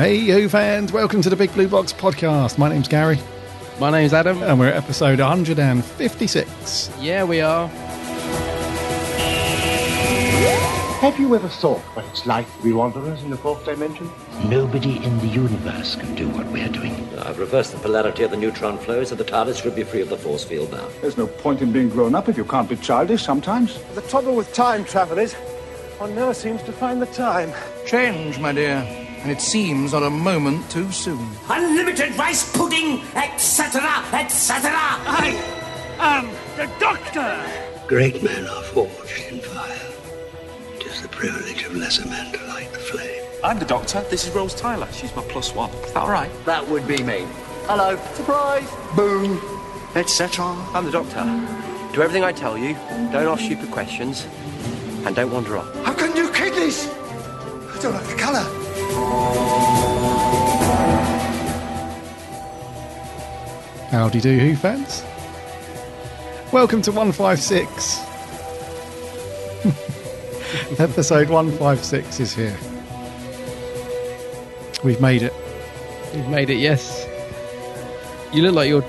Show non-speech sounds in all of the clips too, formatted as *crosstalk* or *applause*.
Hey, Who fans, welcome to the Big Blue Box podcast. My name's Gary, My name's Adam. and we're at episode 156. Yeah, we are. Have you ever thought what it's like to be wanderers in the fourth dimension? Nobody in the universe can do what we're doing. I've reversed the polarity of the neutron flow, so the TARDIS should be free of the force field now. There's no point in being grown up if you can't be childish sometimes. The trouble with time travel is one never seems to find the time. Change, my dear, and it seems on a moment too soon. Unlimited rice pudding, etc., etc. I am the Doctor! Great men are forged in fire. It is the privilege of lesser men to light the flame. I'm the doctor. This is Rose Tyler. She's my plus one. Is that all right? That would be me. Hello, surprise! Boom, etc. I'm the doctor. Do everything I tell you. Don't ask stupid questions. And don't wander off. How can you kidneys? I don't like the colour. Howdy do, Who fans? Welcome to 156. *laughs* episode 156 is here. We've made it. We've made it, yes. You look like you're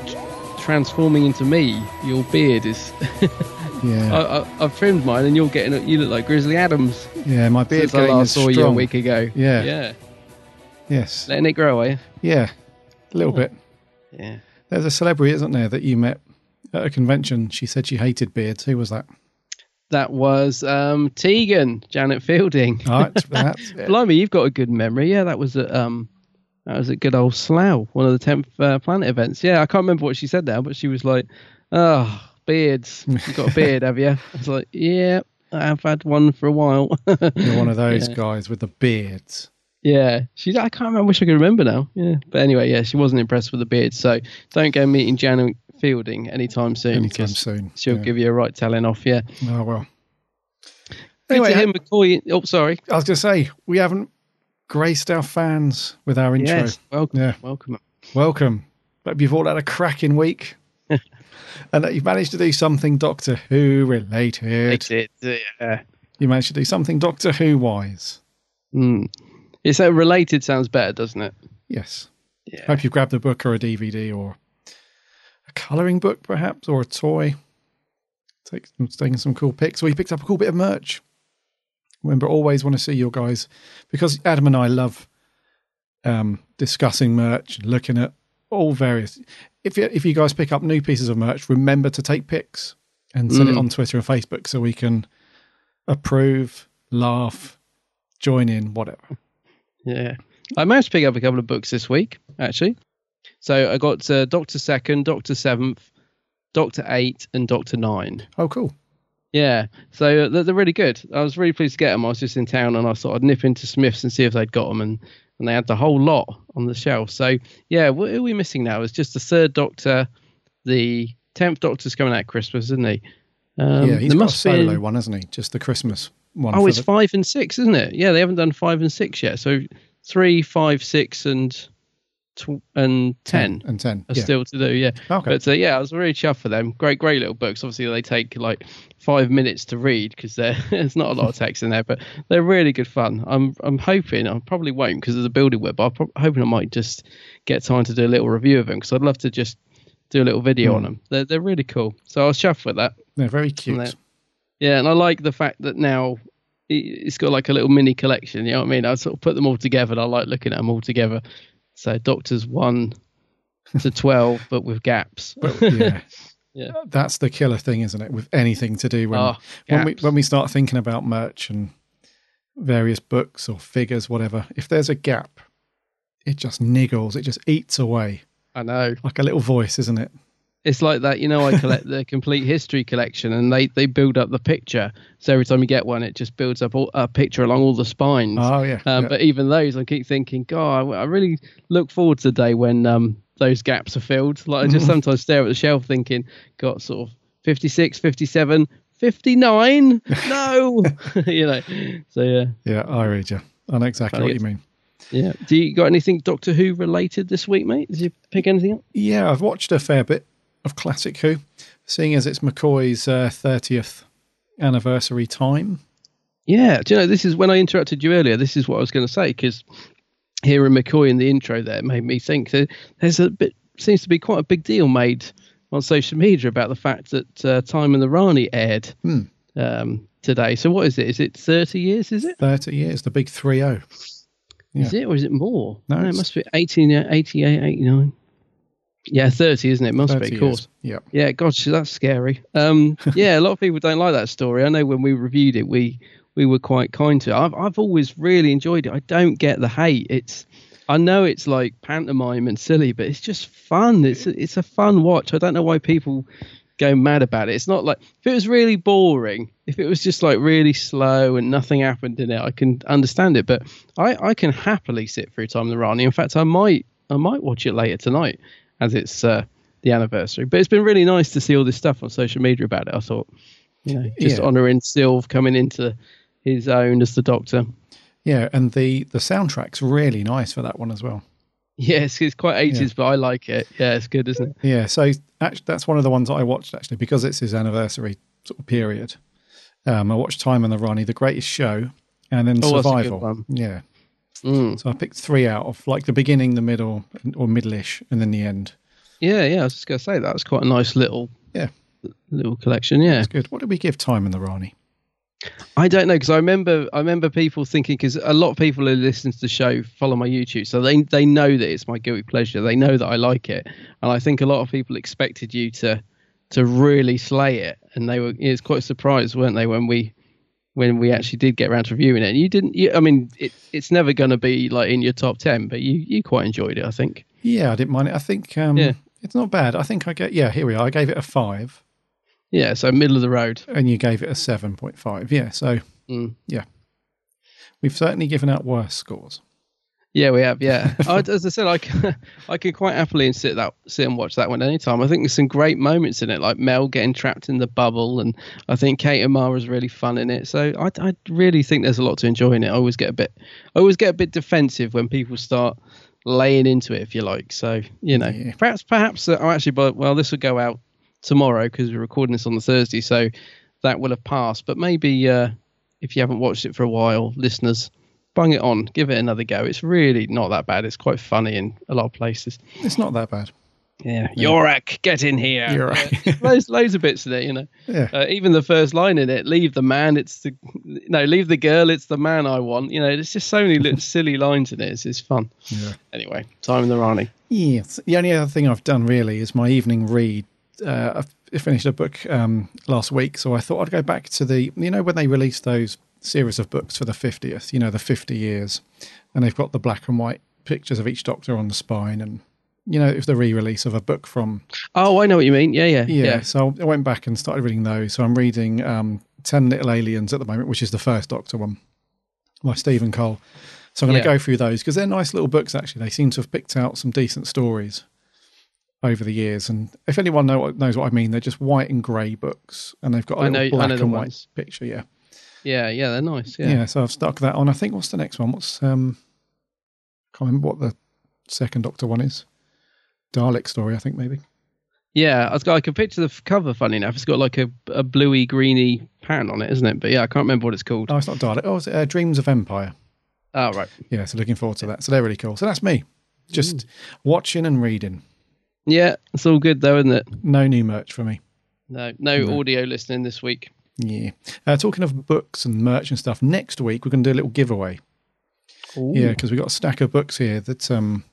transforming into me. Your beard is. *laughs* Yeah, I, I, I've trimmed mine, and you're getting. You look like Grizzly Adams. yeah, my beard Since I last saw you a strong. week ago. Yeah. Yeah. Yes, Letting it grow, are you? yeah, a little bit. Yeah. There's a celebrity, isn't there, that you met at a convention. She said she hated beards. Who was that? That was um, Tegan, Janet Fielding. All right, *laughs* that's it. Blimey, you've got a good memory. Yeah, that was at um, that was at good old Slough, one of the tenth uh, planet events. Yeah, I can't remember what she said now, but she was like, "Oh, beards. *laughs* You got a beard, have you?" I was like, "Yeah, I've had one for a while." *laughs* You're one of those Yeah. guys with the beards. yeah, she. I can't remember. I wish I could remember now. Yeah, but anyway, yeah, she wasn't impressed with the beard. So don't go meeting Janet Fielding anytime soon. Anytime soon. She'll yeah. give you a right telling off. Yeah. Oh well. Anyway, him McCoy. Oh, sorry. I was going to say we haven't graced our fans with our intro. Yes, welcome. Yeah. Welcome. Welcome. But you've all had a cracking week, *laughs* and that you've managed to do something Doctor Who related. It's it. Yeah. You managed to do something Doctor Who wise. Mm. It's so related sounds better, doesn't it? Yes. Yeah. Hope you've grabbed a book or a DVD or a colouring book, perhaps, or a toy. Take, taking some cool pics. Or you picked up a cool bit of merch. Remember, always want to see your guys because Adam and I love um, discussing merch and looking at all various. If you, if you guys pick up new pieces of merch, remember to take pics and send it Mm. on Twitter and Facebook so we can approve, laugh, join in, whatever. Yeah. I managed to pick up a couple of books this week, actually. So I got uh, Doctor Second, Doctor Seventh, Doctor Eight, and Doctor Nine. Oh, cool. Yeah. So uh, they're, they're really good. I was really pleased to get them. I was just in town and I thought I'd nip into Smith's and see if they'd got them. And, and they had the whole lot on the shelf. So, yeah, what are we missing now? It's just the third Doctor. The tenth Doctor's coming out at Christmas, isn't he? Um, yeah, he's got a must solo one, hasn't he? Just the Christmas one. Oh, it's the- five and six, isn't it? Yeah, they haven't done five and six yet. So three, five, six, and tw- and ten and ten. are Yeah. still to do. Yeah. Okay. But uh, yeah, I was really chuffed for them. Great, great little books. Obviously, they take like five minutes to read because *laughs* there's not a lot of text in there, but they're really good fun. I'm I'm hoping I probably won't because there's a building web. But I'm pro- hoping I might just get time to do a little review of them because I'd love to just do a little video Hmm. on them. They're they're really cool. So I was chuffed with that. They're very cute. And they're- Yeah, and I like the fact that now it- it's got like a little mini collection. You know what I mean? I sort of put them all together, and I like looking at them all together. So Doctors one to twelve, *laughs* but with gaps. But yeah, *laughs* Yeah. that's the killer thing, isn't it? With anything to do when Oh, when we when we start thinking about merch and various books or figures, whatever. If there's a gap, it just niggles. It just eats away I know. like a little voice, isn't it? It's like that, you know. I collect the complete history collection, and they they build up the picture. So every time you get one, it just builds up all, a picture along all the spines. Oh yeah. Um, yeah. But even those, I keep thinking, God, I I really look forward to the day when um, those gaps are filled. Like I just *laughs* sometimes stare at the shelf thinking, got sort of 56, 57, 59. No, *laughs* you know. So yeah, yeah, I read you. I know exactly Funny what you mean. yeah. Do you got anything Doctor Who related this week, mate? Did you pick anything up? Yeah, I've watched a fair bit of Classic Who, seeing as it's McCoy's uh, 30th anniversary time. Yeah, do you know this is when I interrupted you earlier? This is what I was going to say because hearing McCoy in the intro there made me think that there's a bit seems to be quite a big deal made on social media about the fact that uh, Time and the Rani aired Hmm. um, today. So what is it? Is it 30 years? Is it? 30 years, the big 3 0. Is it or is it more? No, no it must be 18, 88, 89. Yeah, 30, isn't it? Must be, of course. Yeah. Yeah, gosh, that's scary. Um, *laughs* yeah, a lot of people don't like that story. I know when we reviewed it, we we were quite kind to it. I've I've always really enjoyed it. I don't get the hate. It's I know it's like pantomime and silly, but it's just fun. It's a, it's a fun watch. I don't know why people go mad about it. It's not like if it was really boring, if it was just like really slow and nothing happened in it, I can understand it. But I I can happily sit through Time of the Rani. In fact, I might I might watch it later tonight as it's uh, the anniversary. But it's been really nice to see all this stuff on social media about it. I thought, you know, just Yeah. honouring Sylve coming into his own as the Doctor. Yeah, and the the soundtrack's really nice for that one as well. Yes, it's quite 80s, but I like it. Yeah, it's good, isn't it? Yeah, so actually, that's one of the ones that I watched actually because it's his anniversary sort of period. Um, I watched Time and the Rani, The Greatest Show, and then Oh, that's a good Survival. Yeah, Mm. so I picked three out of like the beginning, the middle, or middle-ish, and then the end. Yeah, yeah. I was just going to say that was quite a nice little Yeah, little collection. Yeah, that's good. What did we give Time and the Rani? I don't know because I remember I remember people thinking because a lot of people who listen to the show follow my YouTube, so they they know that it's my guilty pleasure. They know that I like it, and I think a lot of people expected you to to really slay it, and they were it's quite surprised, weren't they, when we when we actually did get around to reviewing it? And you didn't. You, I mean, it, it's never going to be like in your top ten, but you you quite enjoyed it, I think. Yeah, I didn't mind it. I think um, Yeah. it's not bad. I think I get. Yeah, here we are. I gave it a five, Yeah, so middle of the road. and you gave it a seven point five. Yeah, so Mm. yeah, we've certainly given out worse scores. Yeah, we have. Yeah, *laughs* I, as I said, I can, *laughs* I can quite happily sit that sit and watch that one anytime. I think there's some great moments in it, like Mel getting trapped in the bubble, and I think Kate O'Mara's really fun in it. So I, I really think there's a lot to enjoy in it. I always get a bit, I always get a bit defensive when people start laying into it, if you like. So you know, Yeah. perhaps perhaps uh, oh, actually, but well, this will go out tomorrow because we're recording this on the Thursday, so that will have passed. But maybe uh, if you haven't watched it for a while, listeners bung it on, give it another go. It's really not that bad. It's quite funny in a lot of places. It's not that bad. Yeah, Urak, get in here. Urak. Yeah, loads, loads of bits in it, you know. Yeah. Uh, even the first line in it, leave the man, it's the no, leave the girl, it's the man I want. You know, there's just so many little *laughs* silly lines in it. It's, it's fun. Yeah. Anyway, time in the Rani. Yes. The only other thing I've done really is my evening read. Uh, I finished a book um, last week, so I thought I'd go back to the, you know, when they released those series of books for the 50th, you know, the 50 years, and they've got the black and white pictures of each doctor on the spine, and, you know, it was the re release of a book from Oh, I know what you mean. Yeah, yeah, yeah, yeah. so I went back and started reading those. So I'm reading um, 10 Little Aliens at the moment, which is the first Doctor one by Stephen Cole. So I'm going to Yeah. go through those because they're nice little books, actually. They seem to have picked out some decent stories over the years. And if anyone know, knows what I mean, they're just white and grey books and they've got a know- black and white ones. picture. Yeah. Yeah, yeah, they're nice. yeah. Yeah. So I've stuck that on. I think what's the next one? What's, um, can't remember what the second Doctor one is. Dalek story, I think maybe. Yeah, I've got. I can picture the cover. Funny enough, it's got like a, a bluey greeny pattern on it, isn't it? But yeah, I can't remember what it's called. Oh, it's not Dalek. Oh, it's uh, Dreams of Empire. Oh, right. Yeah, so looking forward to that. So they're really cool. So that's me, just watching and reading. Yeah, it's all good though, isn't it? No new merch for me. No, no, audio listening this week. Yeah. Uh, talking of books and merch and stuff, next week we're going to do a little giveaway. Yeah, because we've got a stack of books here that um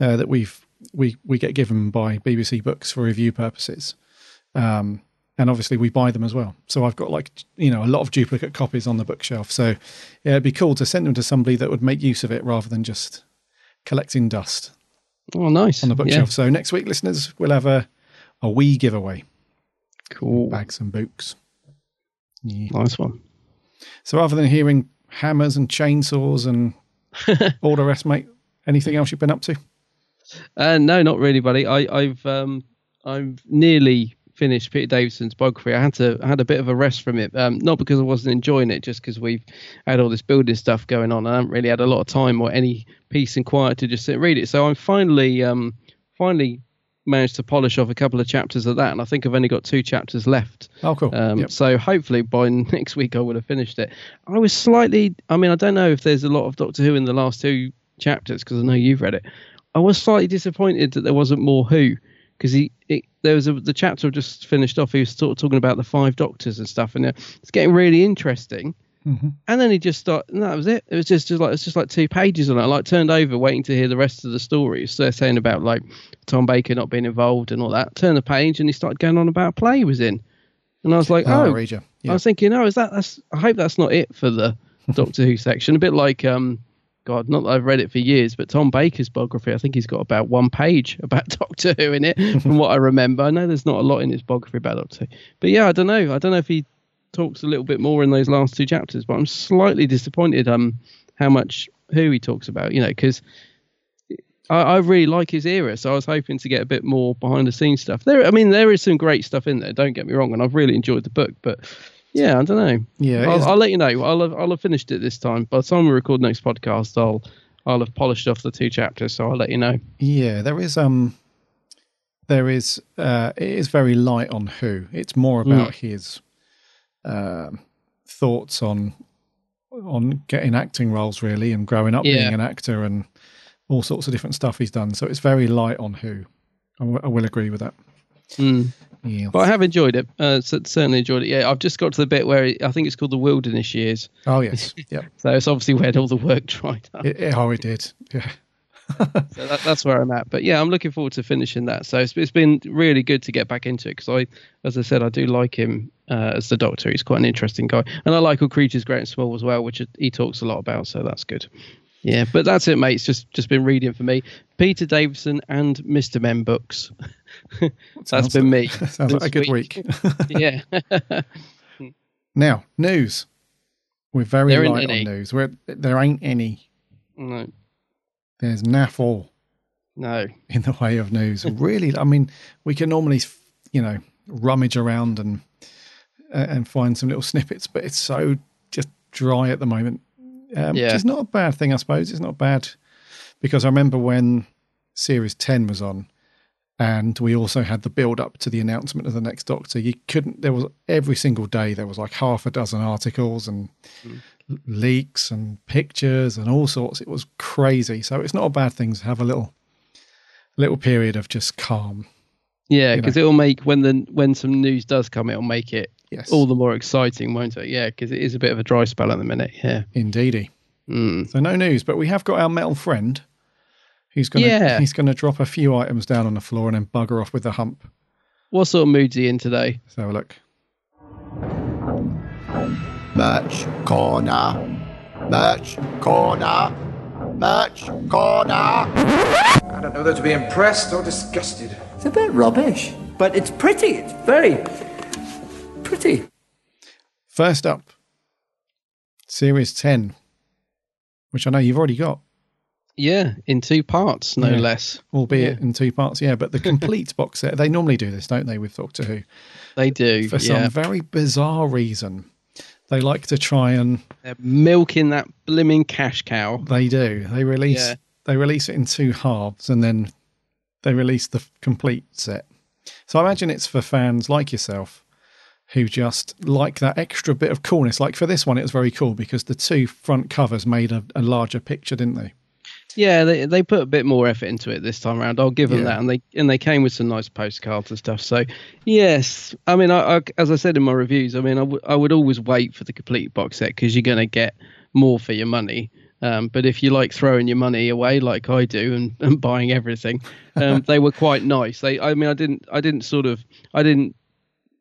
uh, that we've we we get given by BBC Books for review purposes. Um, and obviously we buy them as well. So I've got like you know a lot of duplicate copies on the bookshelf. So yeah, it'd be cool to send them to somebody that would make use of it rather than just collecting dust. Oh, nice on the Yeah. bookshelf. So next week, listeners, we'll have a a wee giveaway. Cool. Bags and books. Yeah. Nice one. So other than hearing hammers and chainsaws and *laughs* all the rest, mate, anything else you've been up to? Uh, no, not really, buddy. I, I've um, I've nearly finished Peter Davison's biography. I had to I had a bit of a rest from it, um, not because I wasn't enjoying it, just because we've had all this building stuff going on. I haven't really had a lot of time or any peace and quiet to just sit and read it. So I'm finally um, finally managed to polish off a couple of chapters of that, and I think I've only got two chapters left. Oh, cool. Um, Yep. So hopefully by *laughs* next week I would have finished it. I was slightly, I mean, I don't know if there's a lot of Doctor Who in the last two chapters because I know you've read it. I was slightly disappointed that there wasn't more Who because he it, there was a, the chapter just finished off. He was sort of talking about the five Doctors and stuff, and it's getting really interesting. Mhm. And then he just started. No, that was it. It was just, just like it's just like two pages on it. I like turned over, waiting to hear the rest of the story. So they're saying about like Tom Baker not being involved and all that. Turn the page, and he started going on about a play he was in, and I was like, Oh, oh, read you. I was thinking, oh, is that? That's. I hope that's not it for the *laughs* Doctor Who section. A bit like, um, God, not that I've read it for years, but Tom Baker's biography. I think he's got about one page *laughs* about Doctor Who in it, from what I remember. I know there's not a lot in his biography about Doctor Who, but yeah, I don't know. I don't know if he talks a little bit more in those last two chapters, but I'm slightly disappointed um how much who he talks about. You know, because. I, I really like his era, so I was hoping to get a bit more behind the scenes stuff. There, I mean, there is some great stuff in there. Don't get me wrong, and I've really enjoyed the book. But yeah, I don't know. Yeah, I'll, I'll let you know. I'll have, I'll have finished it this time. By the time we record next podcast, I'll I'll have polished off the two chapters. So I'll let you know. Yeah, there is um there is uh it is very light on who. It's more about his um thoughts on on getting acting roles really and growing up Yeah. being an actor and all sorts of different stuff he's done. So it's very light on who. I, w- I will agree with that. Mm. Yeah. But I have enjoyed it. Uh, certainly enjoyed it. Yeah, I've just got to the bit where it, I think it's called the Wilderness Years. Oh yes. *laughs* yeah. So it's obviously where all the work *laughs* dried up. It, it, oh, it did. Yeah. *laughs* so that, that's where I'm at. But yeah, I'm looking forward to finishing that. So it's, it's been really good to get back into it because I, as I said, I do like him uh, as the Doctor. He's quite an interesting guy, and I like all creatures great and small as well, which he talks a lot about. So that's good. Yeah, but that's it, mate. It's just just been reading for me. Peter Davison and Mister Men books. *laughs* that's Sounds- been me. *laughs* Sounds like a good week. yeah. now, news. We're very There ain't light any. on news. We're, there ain't any. no, There's naff all. no. in the way of news. *laughs* really, I mean, we can normally, you know, rummage around and uh, and find some little snippets, but it's so just dry at the moment. Um, Yeah. Which is not a bad thing, I suppose. It's not bad because I remember when Series Ten was on, and we also had the build up to the announcement of the next Doctor. You couldn't. There was every single day there was like half a dozen articles and l- leaks and pictures and all sorts. It was crazy. So it's not a bad thing to have a little little period of just calm. Yeah, you because know. it'll make when the when some news does come, it'll make it Yes. all the more exciting, won't it? Yeah, because it is a bit of a dry spell at the minute. Yeah. Indeedy. Mm. So no news, but we have got our metal friend. He's gonna Yeah. he's gonna drop a few items down on the floor and then bugger off with the hump. What sort of mood's he in today? Let's have a look. Merch corner. Merch corner. Merch corner. I don't know whether to be impressed or disgusted. It's a bit rubbish, but it's pretty. It's very pretty. First up, Series Ten, which I know you've already got, Yeah, in two parts, no Yeah. less. albeit in two parts. Yeah, but the *laughs* complete box set. They normally do this, don't they? With Doctor Who, They do. for yeah. some very bizarre reason, they like to try and They're milking that blimming cash cow. They do. They release Yeah. they release it in two halves and then they release the complete set. So I imagine it's for fans like yourself who just like that extra bit of coolness. Like for this one, it was very cool because the two front covers made a, a larger picture, didn't they? Yeah, they they put a bit more effort into it this time around. I'll give them Yeah. that, and they and they came with some nice postcards and stuff. So yes, I mean, I, I as I said in my reviews, I mean, I, w- I would always wait for the complete box set because you're going to get more for your money. Um, but if you like throwing your money away like I do and, and buying everything, um, *laughs* they were quite nice. They, I mean, I didn't, I didn't sort of, I didn't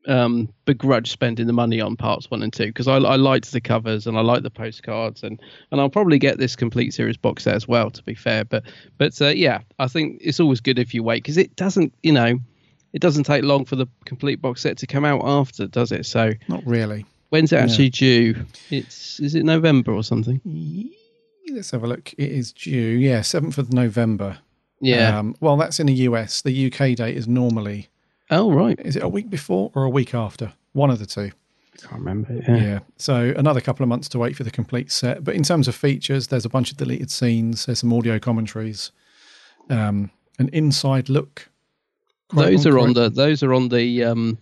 um, begrudge spending the money on parts one and two because I, I liked the covers and I like the postcards and and I'll probably get this complete series box set as well. To be fair, but but uh, yeah, I think it's always good if you wait because it doesn't, you know, it doesn't take long for the complete box set to come out after, does it? So Not really. when's it actually due? It's is it November or something? Let's have a look. It is due, yeah, 7th of November. Yeah. Um, well, that's in the US. The UK date is normally, oh right, is it a week before or a week after? One of the two. I can't remember. Yeah. Yeah. So another couple of months to wait for the complete set. But in terms of features, there's a bunch of deleted scenes. There's some audio commentaries, um, an inside look quite those are on the those are on the um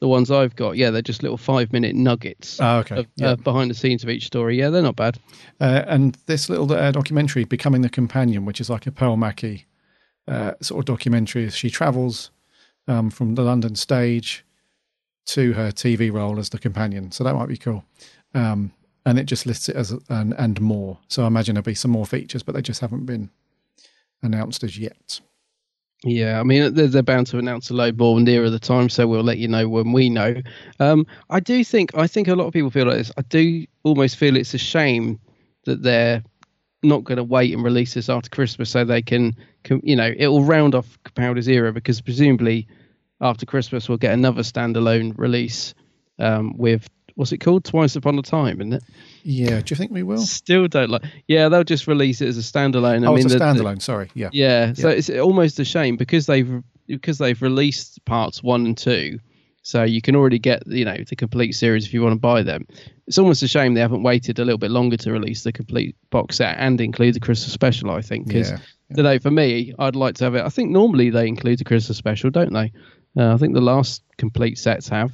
the ones I've got. Yeah, they're just little five minute nuggets. Oh, okay. Of, Yeah. uh, behind the scenes of each story. Yeah, they're not bad. Uh, and this little uh, documentary, Becoming the Companion, which is like a Pearl Mackie uh, sort of documentary, as she travels um, from the London stage to her TV role as the companion. So that might be cool. Um, and it just lists it as an and more. So I imagine there'll be some more features, but they just haven't been announced as yet. Yeah, I mean they're, bound to announce a load more nearer the time, so we'll let you know when we know. Um, I do think I think a lot of people feel like this. I do almost feel it's a shame that they're not going to wait and release this after Christmas so they can, can you know, it will round off Capaldi's era because presumably after Christmas we'll get another standalone release um, with what's it called? Twice Upon a Time, isn't it? Yeah, do you think we will? Still don't like. Yeah, they'll just release it as a standalone. I oh, mean, it's a the- the- standalone. Sorry. Yeah. yeah, so Yeah. it's almost a shame because they've because they've released parts one and two, so you can already get you know the complete series if you want to buy them. It's almost a shame they haven't waited a little bit longer to release the complete box set and include the Christmas special. I think because Yeah, know, for me, I'd like to have it. I think normally they include the Christmas special, don't they? Uh, I think the last complete sets have.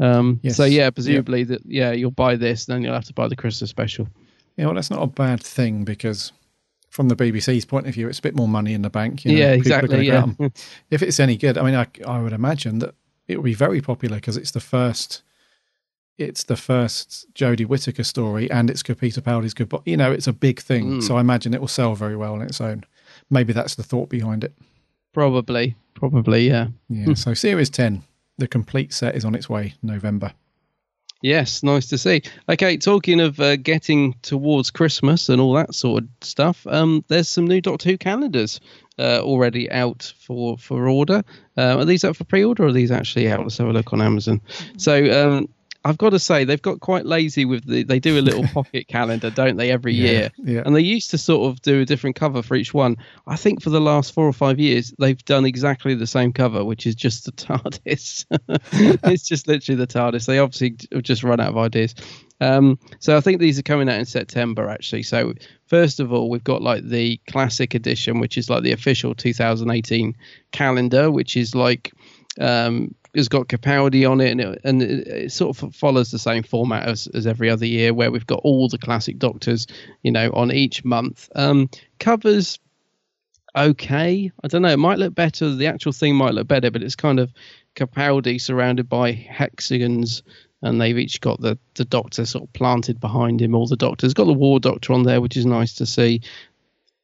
Um, Yes. So yeah, Yeah. presumably that yeah you'll buy this, and then you'll have to buy the Christmas special. Yeah, well, that's not a bad thing because from the BBC's point of view, it's a bit more money in the bank. You know, Yeah, people are gonna exactly, yeah. if it's any good, I mean, I, I would imagine that it will be very popular because it's the first, it's the first Jodie Whittaker story, and it's Peter Capaldi's goodbye. You know, it's a big thing, Mm. so I imagine it will sell very well on its own. Maybe that's the thought behind it. Probably, probably, yeah. Yeah. so Series Ten, the complete set is on its way November. Yes, nice to see. Okay, talking of uh, getting towards Christmas and all that sort of stuff, um, there's some new Doctor Who calendars uh, already out for for order. Uh, are these up for pre-order or are these actually out? Let's have a look on Amazon. So um, I've got to say they've got quite lazy with the. They do a little *laughs* pocket calendar, don't they, every Yeah, year? yeah. And they used to sort of do a different cover for each one. I think for the last four or five years, they've done exactly the same cover, which is just the *laughs* TARDIS. *laughs* it's just literally the TARDIS. They obviously have just run out of ideas. Um, so I think these are coming out in September, actually. So first of all, we've got like the classic edition, which is like the official 2018 calendar, which is like um, has got Capaldi on it, and it, and it, it sort of follows the same format as, as every other year, where we've got all the classic Doctors, you know, on each month. Um, covers okay. I don't know. It might look better. The actual thing might look better, but it's kind of Capaldi surrounded by hexagons, and they've each got the the Doctor sort of planted behind him. All the Doctors got the War Doctor on there, which is nice to see.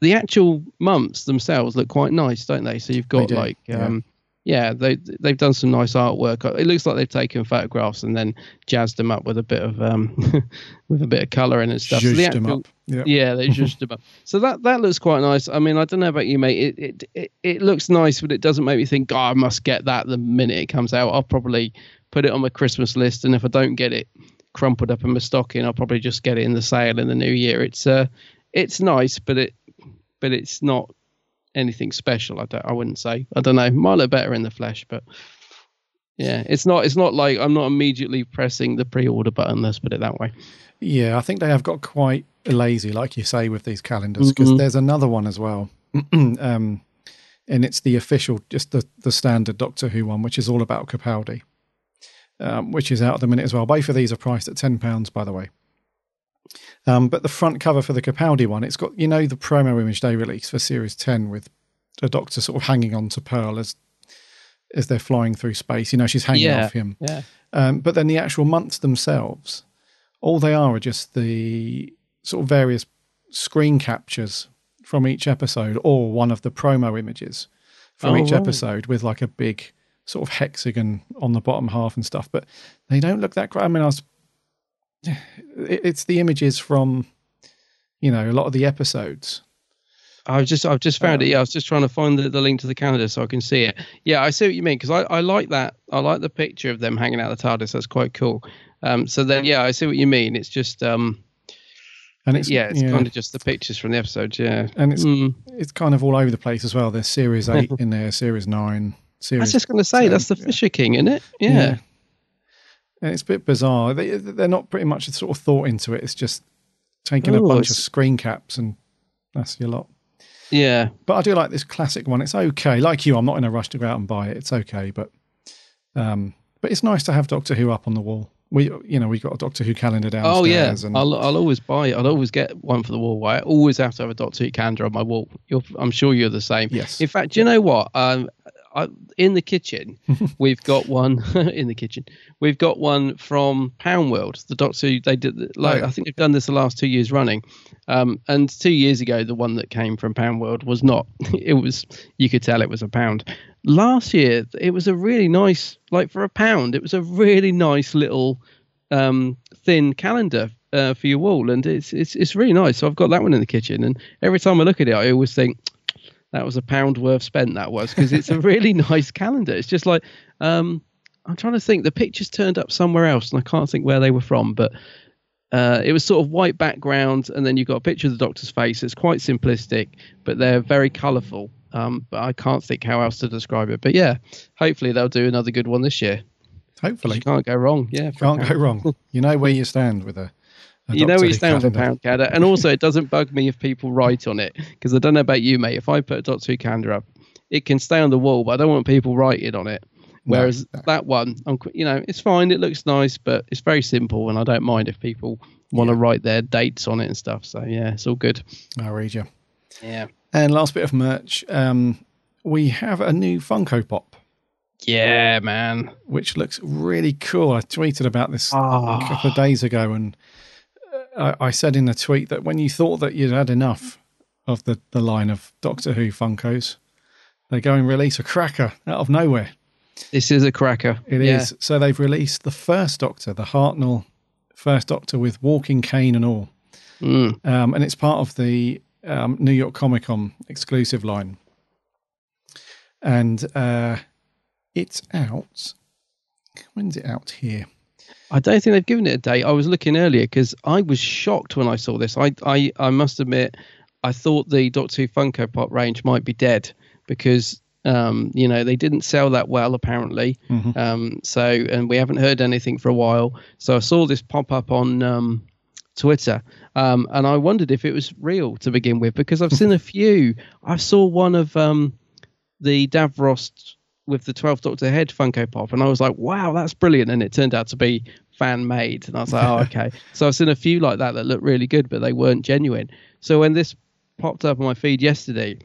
The actual months themselves look quite nice, don't they? So you've got do, like yeah. um, yeah, they they've done some nice artwork. It looks like they've taken photographs and then jazzed them up with a bit of um *laughs* with a bit of colouring and stuff. So the actual- up. Yeah. yeah, they *laughs* zhuzhed them up. So that that looks quite nice. I mean, I don't know about you, mate. It it it, it looks nice, but it doesn't make me think, oh, I must get that the minute it comes out. I'll probably put it on my Christmas list, and if I don't get it crumpled up in my stocking, I'll probably just get it in the sale in the new year. It's uh, it's nice, but it but it's not anything special. I don't. I wouldn't say. I don't know. Might look better in the flesh, but yeah, it's not. It's not like I'm not immediately pressing the pre-order button. Let's put it that way. Yeah, I think they have got quite lazy, like you say, with these calendars. Because Mhm. there's another one as well, *clears throat* um, and it's the official, just the the standard Doctor Who one, which is all about Capaldi, um, which is out at the minute as well. Both of these are priced at ten pounds, by the way. Um, but the front cover for the Capaldi one, it's got you know the promo image they released for Series Ten with the Doctor sort of hanging on to Pearl as as they're flying through space. You know, she's hanging Yeah, off him. yeah. Um, but then the actual months themselves, all they are are just the sort of various screen captures from each episode or one of the promo images from Oh, each right. episode with like a big sort of hexagon on the bottom half and stuff. But they don't look that great. I mean, I was, it's the images from, you know, a lot of the episodes. I've just I've just found it. Yeah, I was just trying to find the, the link to the calendar so I can see it. Yeah, I see what you mean because I, I like that. I like the picture of them hanging out the TARDIS. That's quite cool. Um, so then yeah, I see what you mean. It's just um, And it's yeah, it's yeah. kind of just the pictures from the episodes. Yeah, and it's Mm. it's kind of all over the place as well. There's series eight *laughs* in there, series nine, I was just going to say that's the Fisher King, isn't it? Yeah. And it's a bit bizarre. They, they're not pretty much a sort of thought into it. It's just taking a Oh, bunch of screen caps and that's your lot. Yeah, but I do like this classic one. It's okay. Like you, I'm not in a rush to go out and buy it. It's okay, but um, but it's nice to have Doctor Who up on the wall. We, you know, we've got a Doctor Who calendar downstairs. Oh yeah, and I'll I'll always buy. It. I'll always get one for the wall. I always have to have a Doctor Who calendar on my wall. You're, I'm sure you're the same. Yes. In fact, do you know what? Um, I, in the kitchen, *laughs* we've got one *laughs* in the kitchen. We've got one from Pound World. The Doctor Who they did like Oh, yeah. I think they've done this the last two years running. Um, and two years ago, the one that came from Pound World was not. *laughs* It was you could tell it was a pound. Last year, it was a really nice, like for a pound, it was a really nice little um, thin calendar uh, for your wall, and it's it's it's really nice. So I've got that one in the kitchen, and every time I look at it, I always think that was a pound worth spent. That was because it's a *laughs* really nice calendar. It's just like um, I'm trying to think. The pictures turned up somewhere else, and I can't think where they were from, but. Uh, it was sort of white background, and then you've got a picture of the doctor's face. It's quite simplistic, but they're very colourful. Um, but I can't think how else to describe it. But yeah, hopefully they'll do another good one this year. Hopefully, you can't go wrong. Yeah, can't go wrong. *laughs* You know where you stand with a. you know where you stand calendar. pound calendar, and also it doesn't bug me if people write on it because I don't know about you, mate. If I put a Doctor Who calendar up, it can stay on the wall, but I don't want people writing on it. No, Whereas that one, I'm, you know, it's fine. It looks nice, but it's very simple, and I don't mind if people want to write their dates on it and stuff. So yeah, it's all good. I'll read you. Yeah. And last bit of merch. Um, we have a new Funko Pop. Yeah, man. Which looks really cool. I tweeted about this Ah. a couple of days ago, and I, I said in a tweet that when you thought that you'd had enough of the, the line of Doctor Who Funkos, they go and release a cracker out of nowhere. This is a cracker. It is. Yeah. So they've released the first Doctor, the Hartnell first Doctor with walking cane and all. Mm. Um, and it's part of the um, New York Comic Con exclusive line. And uh, it's out. When's it out here? I don't think they've given it a date. I was looking earlier because I was shocked when I saw this. I, I, I must admit, I thought the Doctor Who Funko Pop range might be dead because, um, you know, they didn't sell that well apparently. Mhm. Um, so, and we haven't heard anything for a while. So I saw this pop up on um, Twitter, um, and I wondered if it was real to begin with because I've seen a *laughs* few. I saw one of um, the Davros with the 12th Doctor head Funko Pop, and I was like, wow, that's brilliant. And it turned out to be fan made. And I was like, oh, *laughs* okay. so I've seen a few like that that look really good, but they weren't genuine. So when this popped up on my feed yesterday,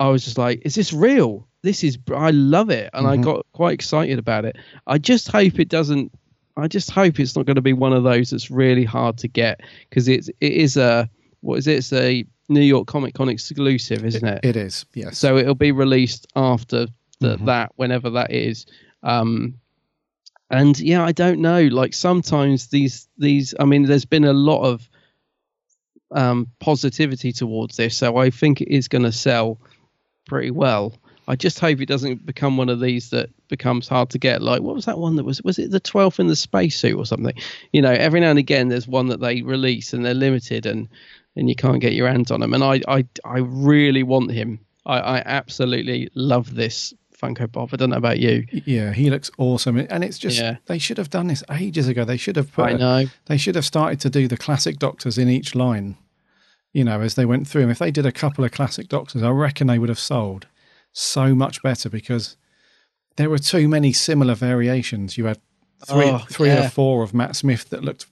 I was just like, is this real? This is, I love it. And I Mhm. got quite excited about it. I just hope it doesn't, I just hope it's not going to be one of those that's really hard to get because it's, it is a, what is it? It's a New York Comic Con exclusive, isn't it? It is, yes. So it'll be released after the, Mhm. that, whenever that is. Um, and yeah, I don't know. Like sometimes these these, I mean, there's been a lot of um, positivity towards this, so I think it is going to sell pretty well. I just hope it doesn't become one of these that becomes hard to get. Like, what was that one that was? Was it the 12th in the spacesuit or something? You know, every now and again, there's one that they release and they're limited and and you can't get your hands on them. And I I, I really want him. I, I absolutely love this Funko Pop. I don't know about you. Yeah, he looks awesome, and it's just Yeah. they should have done this ages ago. They should have put. I know. They should have started to do the classic Doctors in each line. You know, as they went through them. If they did a couple of classic Doctors, I reckon they would have sold so much better because there were too many similar variations. You had three, Oh, three yeah. or four of Matt Smith that looked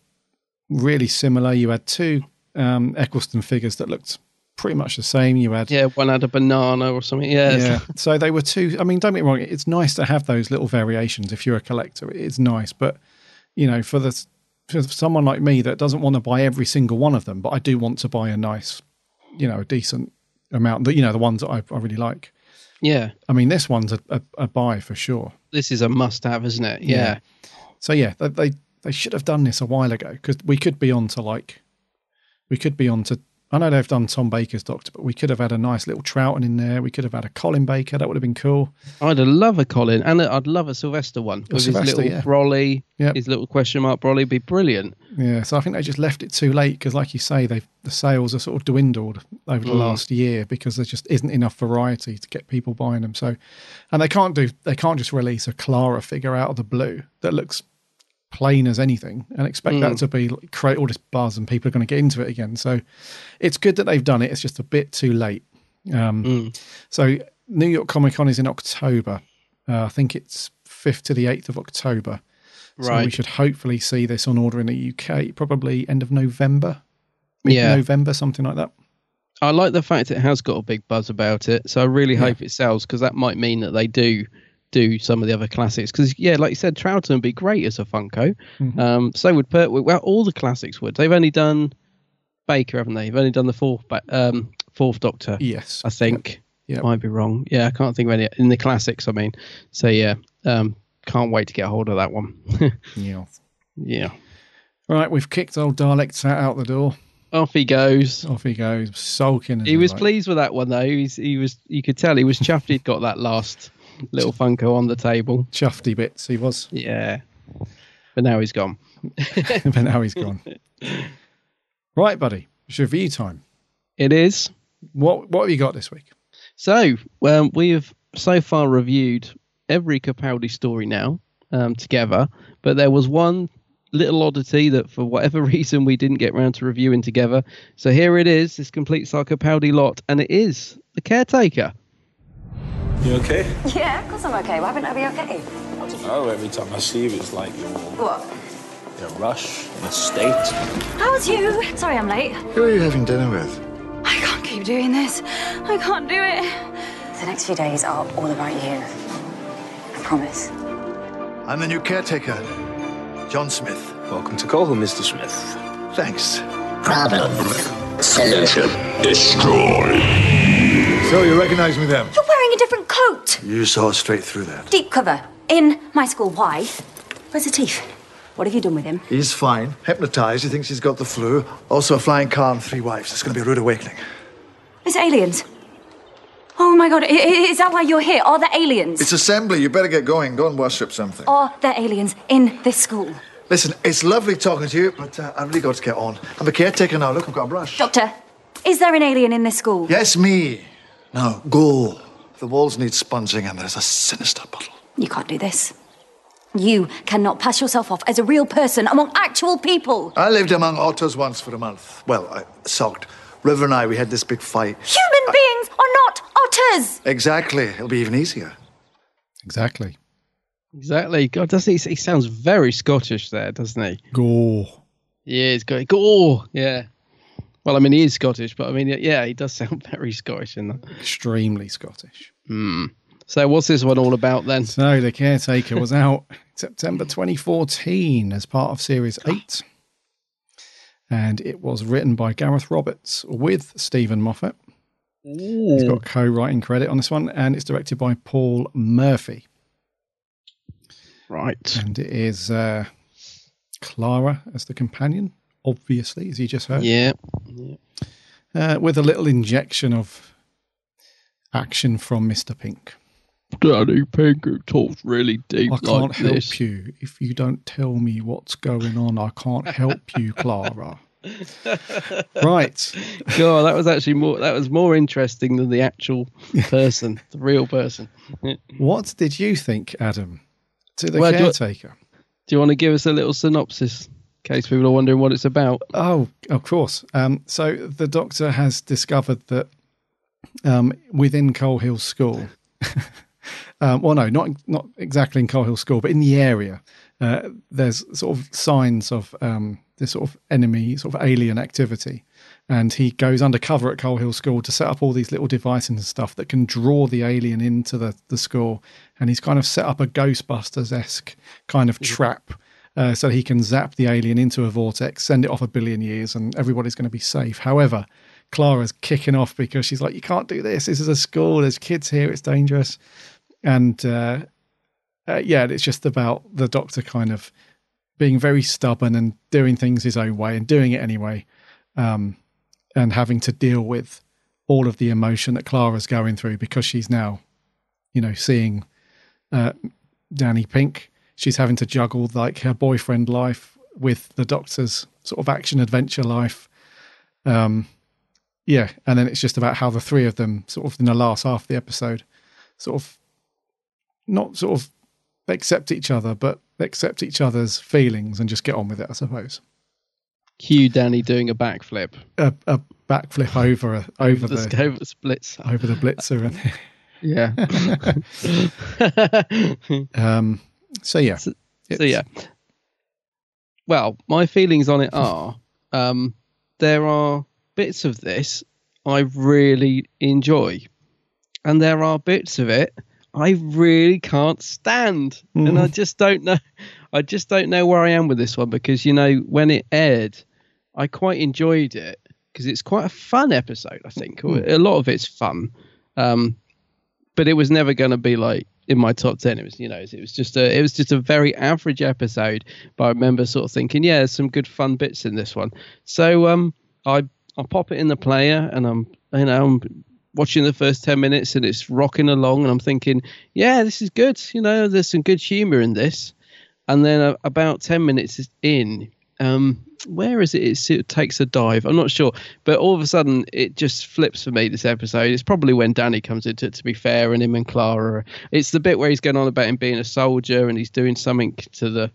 really similar. You had two um, Eccleston figures that looked pretty much the same. You had Yeah, one had a banana or something. Yeah. yeah. so they were two. I mean, don't get me wrong. It's nice to have those little variations if you're a collector. It's nice, but you know, for the for someone like me that doesn't want to buy every single one of them, but I do want to buy a nice, you know, a decent amount. That you know, the ones that I, I really like. yeah. I mean, this one's a, a, a buy for sure. This is a must-have, isn't it? Yeah. So yeah, they they, they should have done this a while ago because we could be on to like, we could be on to. I know they've done Tom Baker's Doctor, but we could have had a nice little Troughton in there. We could have had a Colin Baker. That would have been cool. I'd love a Colin, and I'd love a Sylvester one with Sylvester, his little yeah. brolly, Yep. his little question mark brolly. Be brilliant. Yeah, so I think they just left it too late because, like you say, they the sales are sort of dwindled over the Mm. last year because there just isn't enough variety to get people buying them. So, and they can't do they can't just release a Clara figure out of the blue that looks plain as anything and expect that Mm. to be create all this buzz and people are going to get into it again. So, it's good that they've done it. It's just a bit too late. Um, Mm. So New York Comic Con is in October. Uh, I think it's 5th to the 8th of October. So we should hopefully see this on order in the UK probably end of November, Yeah. mid-November, something like that. I like the fact it has got a big buzz about it, so I really hope it sells because that might mean that they do do some of the other classics. Because yeah, like you said, Troughton would be great as a Funko. Mhm. Um, so would Pertwee. Well, all the classics would. They've only done Baker, haven't they? They've only done the fourth, ba- um, fourth Doctor. Yes, I think. Might be wrong. Yeah, I can't think of any in the classics. I mean, so yeah, um, can't wait to get a hold of that one. *laughs* Yeah. yeah, Right, we've kicked old Dalek out the door. off he goes. Off he goes, sulking. He was like. pleased with that one though. He's, he was. You could tell he was chuffed. He'd got that last little Funko on the table. Chuffedy bits, he was. Yeah, but now he's gone. *laughs* *laughs* but now he's gone. Right, buddy. It's review time. It is. What What have you got this week? So um, we have so far reviewed every Capaldi story now um, together, but there was one little oddity that for whatever *laughs* reason we didn't get round to reviewing together. So here it is, this complete our Capaldi lot, and it is the caretaker. You okay? Yeah, of course I'm okay. Why wouldn't I be okay? I don't know. Every time I see you, it's like you're What? in a rush, in a state. How's you? Sorry I'm late. Who are you having dinner with? I can't keep doing this. I can't do it. The next few days are all about you. I promise. I'm the new caretaker, John Smith. Welcome to Coal Hill, Mr. Smith. Thanks. Problem. Solution. Destroy. So you recognize me then? You're wearing a different coat. You saw straight through that. Deep cover. In my school. Why? Where's the teeth? What have you done with him? He's fine. Hypnotized. He thinks he's got the flu. Also a flying car and three wives. It's going to be a rude awakening. It's aliens. Oh my god, i- i- is that why you're here? Are there aliens? It's assembly. You better get going. Go and worship something. Are there aliens in this school? Listen, it's lovely talking to you, but uh, I've really got to get on. I'm a caretaker now. Look, I've got a brush. Doctor, is there an alien in this school? Yes, me. Now, go. The walls need sponging and there's a sinister puddle. You can't do this. You cannot pass yourself off as a real person among actual people. I lived among otters once for a month. Well, I sulked. River and I, we had this big fight. Human beings are not otters. Exactly. It'll be even easier. Exactly. Exactly. God, doesn't he? He sounds very Scottish there, doesn't he? Gore. Yeah, he's got gore. Yeah. Well, I mean, he is Scottish, but I mean, yeah, he does sound *laughs* very Scottish in that. Extremely Scottish. Hmm. So, what's this one all about then? So, The Caretaker was out *laughs* September 2014 as part of Series *gasps* 8. And it was written by Gareth Roberts with Steven Moffat. He's got co writing credit on this one, and it's directed by Paul Murphy. Right. And it is uh, Clara as the companion, obviously, as you just heard. Yeah. Uh, with a little injection of action from Mr. Pink. Danny Pink who talks really deep I can't like help this. you if you don't tell me what's going on. I can't help you, *laughs* Clara. right. God, that was actually more. That was more interesting than the actual person, *laughs* the real person. What did you think, Adam, to the Well, do you- caretaker? you want to give us a little synopsis, in case people are wondering what it's about? Oh, of course. Um, so the doctor has discovered that um, within Coal Hill School, *laughs* um, well, no, not not exactly in Coal Hill School, but in the area, uh, there's sort of signs of um, this sort of enemy, sort of alien activity. And he goes undercover at Coal Hill School to set up all these little devices and stuff that can draw the alien into the, the school. And he's kind of set up a Ghostbusters esque kind of trap uh, so he can zap the alien into a vortex, send it off a billion years, and everybody's going to be safe. However, Clara's kicking off because she's like, "You can't do this. This is a school. There's kids here. It's dangerous." And uh, uh, yeah, it's just about the Doctor kind of being very stubborn and doing things his own way and doing it anyway, um, and having to deal with all of the emotion that Clara's going through because she's now, you know, seeing uh, Danny Pink. She's having to juggle like her boyfriend life with the Doctor's sort of action adventure life. Um, yeah, and then it's just about how the three of them, sort of in the last half of the episode, sort of not sort of accept each other, but accept each other's feelings and just get on with it, I suppose. Cue Danny doing a backflip. A, a backflip over a, over the the, Skovox Blitzer. over the blitzer. And, Yeah. *laughs* *laughs* um, so yeah, so It's- yeah. Well, my feelings on it are um, there are bits of this I really enjoy, and there are bits of it I really can't stand, and I Mhm. just don't know. I just don't know where I am with this one because you know when it aired, I quite enjoyed it because it's quite a fun episode. I think Mm. a lot of it's fun, um, but it was never going to be like in my top 10 it was you know it was just a it was just a very average episode but i remember sort of thinking yeah there's some good fun bits in this one. So um i i pop it in the player and i'm you know i'm watching the first 10 minutes and it's rocking along and i'm thinking yeah this is good. You know there's some good humor in this. And then uh, about 10 minutes in um where is it? It's, it takes a dive. I'm not sure. But all of a sudden it just flips for me this episode. It's probably when danny comes into to be fair and him and clara. It's the bit where he's going on about him being a soldier and he's doing something to the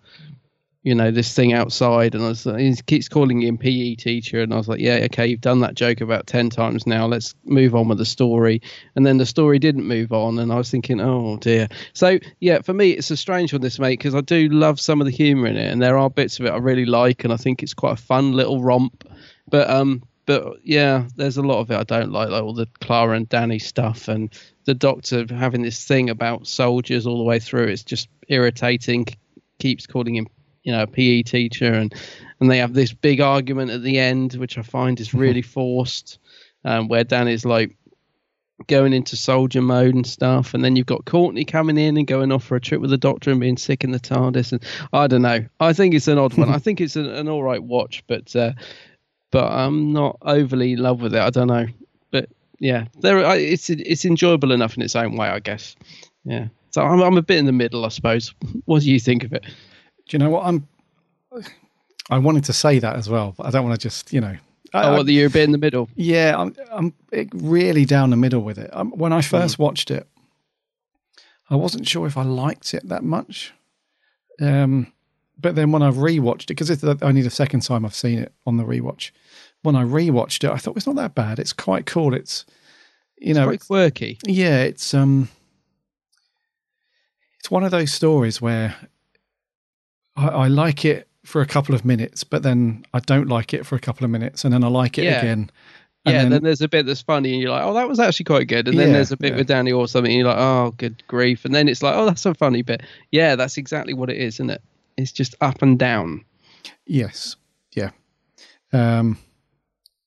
you know this thing outside and I was, he keeps calling him PE teacher and I was like yeah okay you've done that joke about 10 times now let's move on with the story. And then the story didn't move on and I was thinking oh dear. So yeah for me it's a strange one this mate because I do love some of the humor in it and there are bits of it I really like and I think it's quite a fun little romp. But um but yeah there's a lot of it I don't like like all the Clara and Danny stuff and the doctor having this thing about soldiers all the way through it's just irritating keeps calling him you know a PE teacher and and they have this big argument at the end which I find is really forced um, where Dan is like going into soldier mode and stuff and then you've got Courtney coming in and going off for a trip with the doctor and being sick in the TARDIS and I don't know. I think it's an odd one. I *laughs* think it's an, an all right watch but uh, but I'm not overly in love with it. I don't know. But yeah there I- it's it's enjoyable enough in its own way I guess. Yeah. So I'm, I'm a bit in the middle I suppose. What do you think of it do you know what I'm? I wanted to say that as well, but I don't want to just you know. I, oh I- the you're a bit in the middle Yeah, I'm I'm really down the middle with it. Um, when I first watched it, I wasn't sure if I liked it that much. Um, but then when I rewatched it, because it's the- only the second time I've seen it on the rewatch, when I rewatched it, I thought it's not that bad. It's quite cool. It's you know, quite quirky yeah, it's um, it's one of those stories where I, I like it for a couple of minutes, but then I don't like it for a couple of minutes, and then I like it Yeah. again. and yeah, then- then, there's a bit that's funny, and you're like, "Oh, that was actually quite good." And then Yeah, there's a bit yeah. with Danny or something, and you're like, "Oh, good grief!" And then it's like, "Oh, that's a funny bit." Yeah, that's exactly what it is, isn't it? It's just up and down. Yes. Yeah. Um,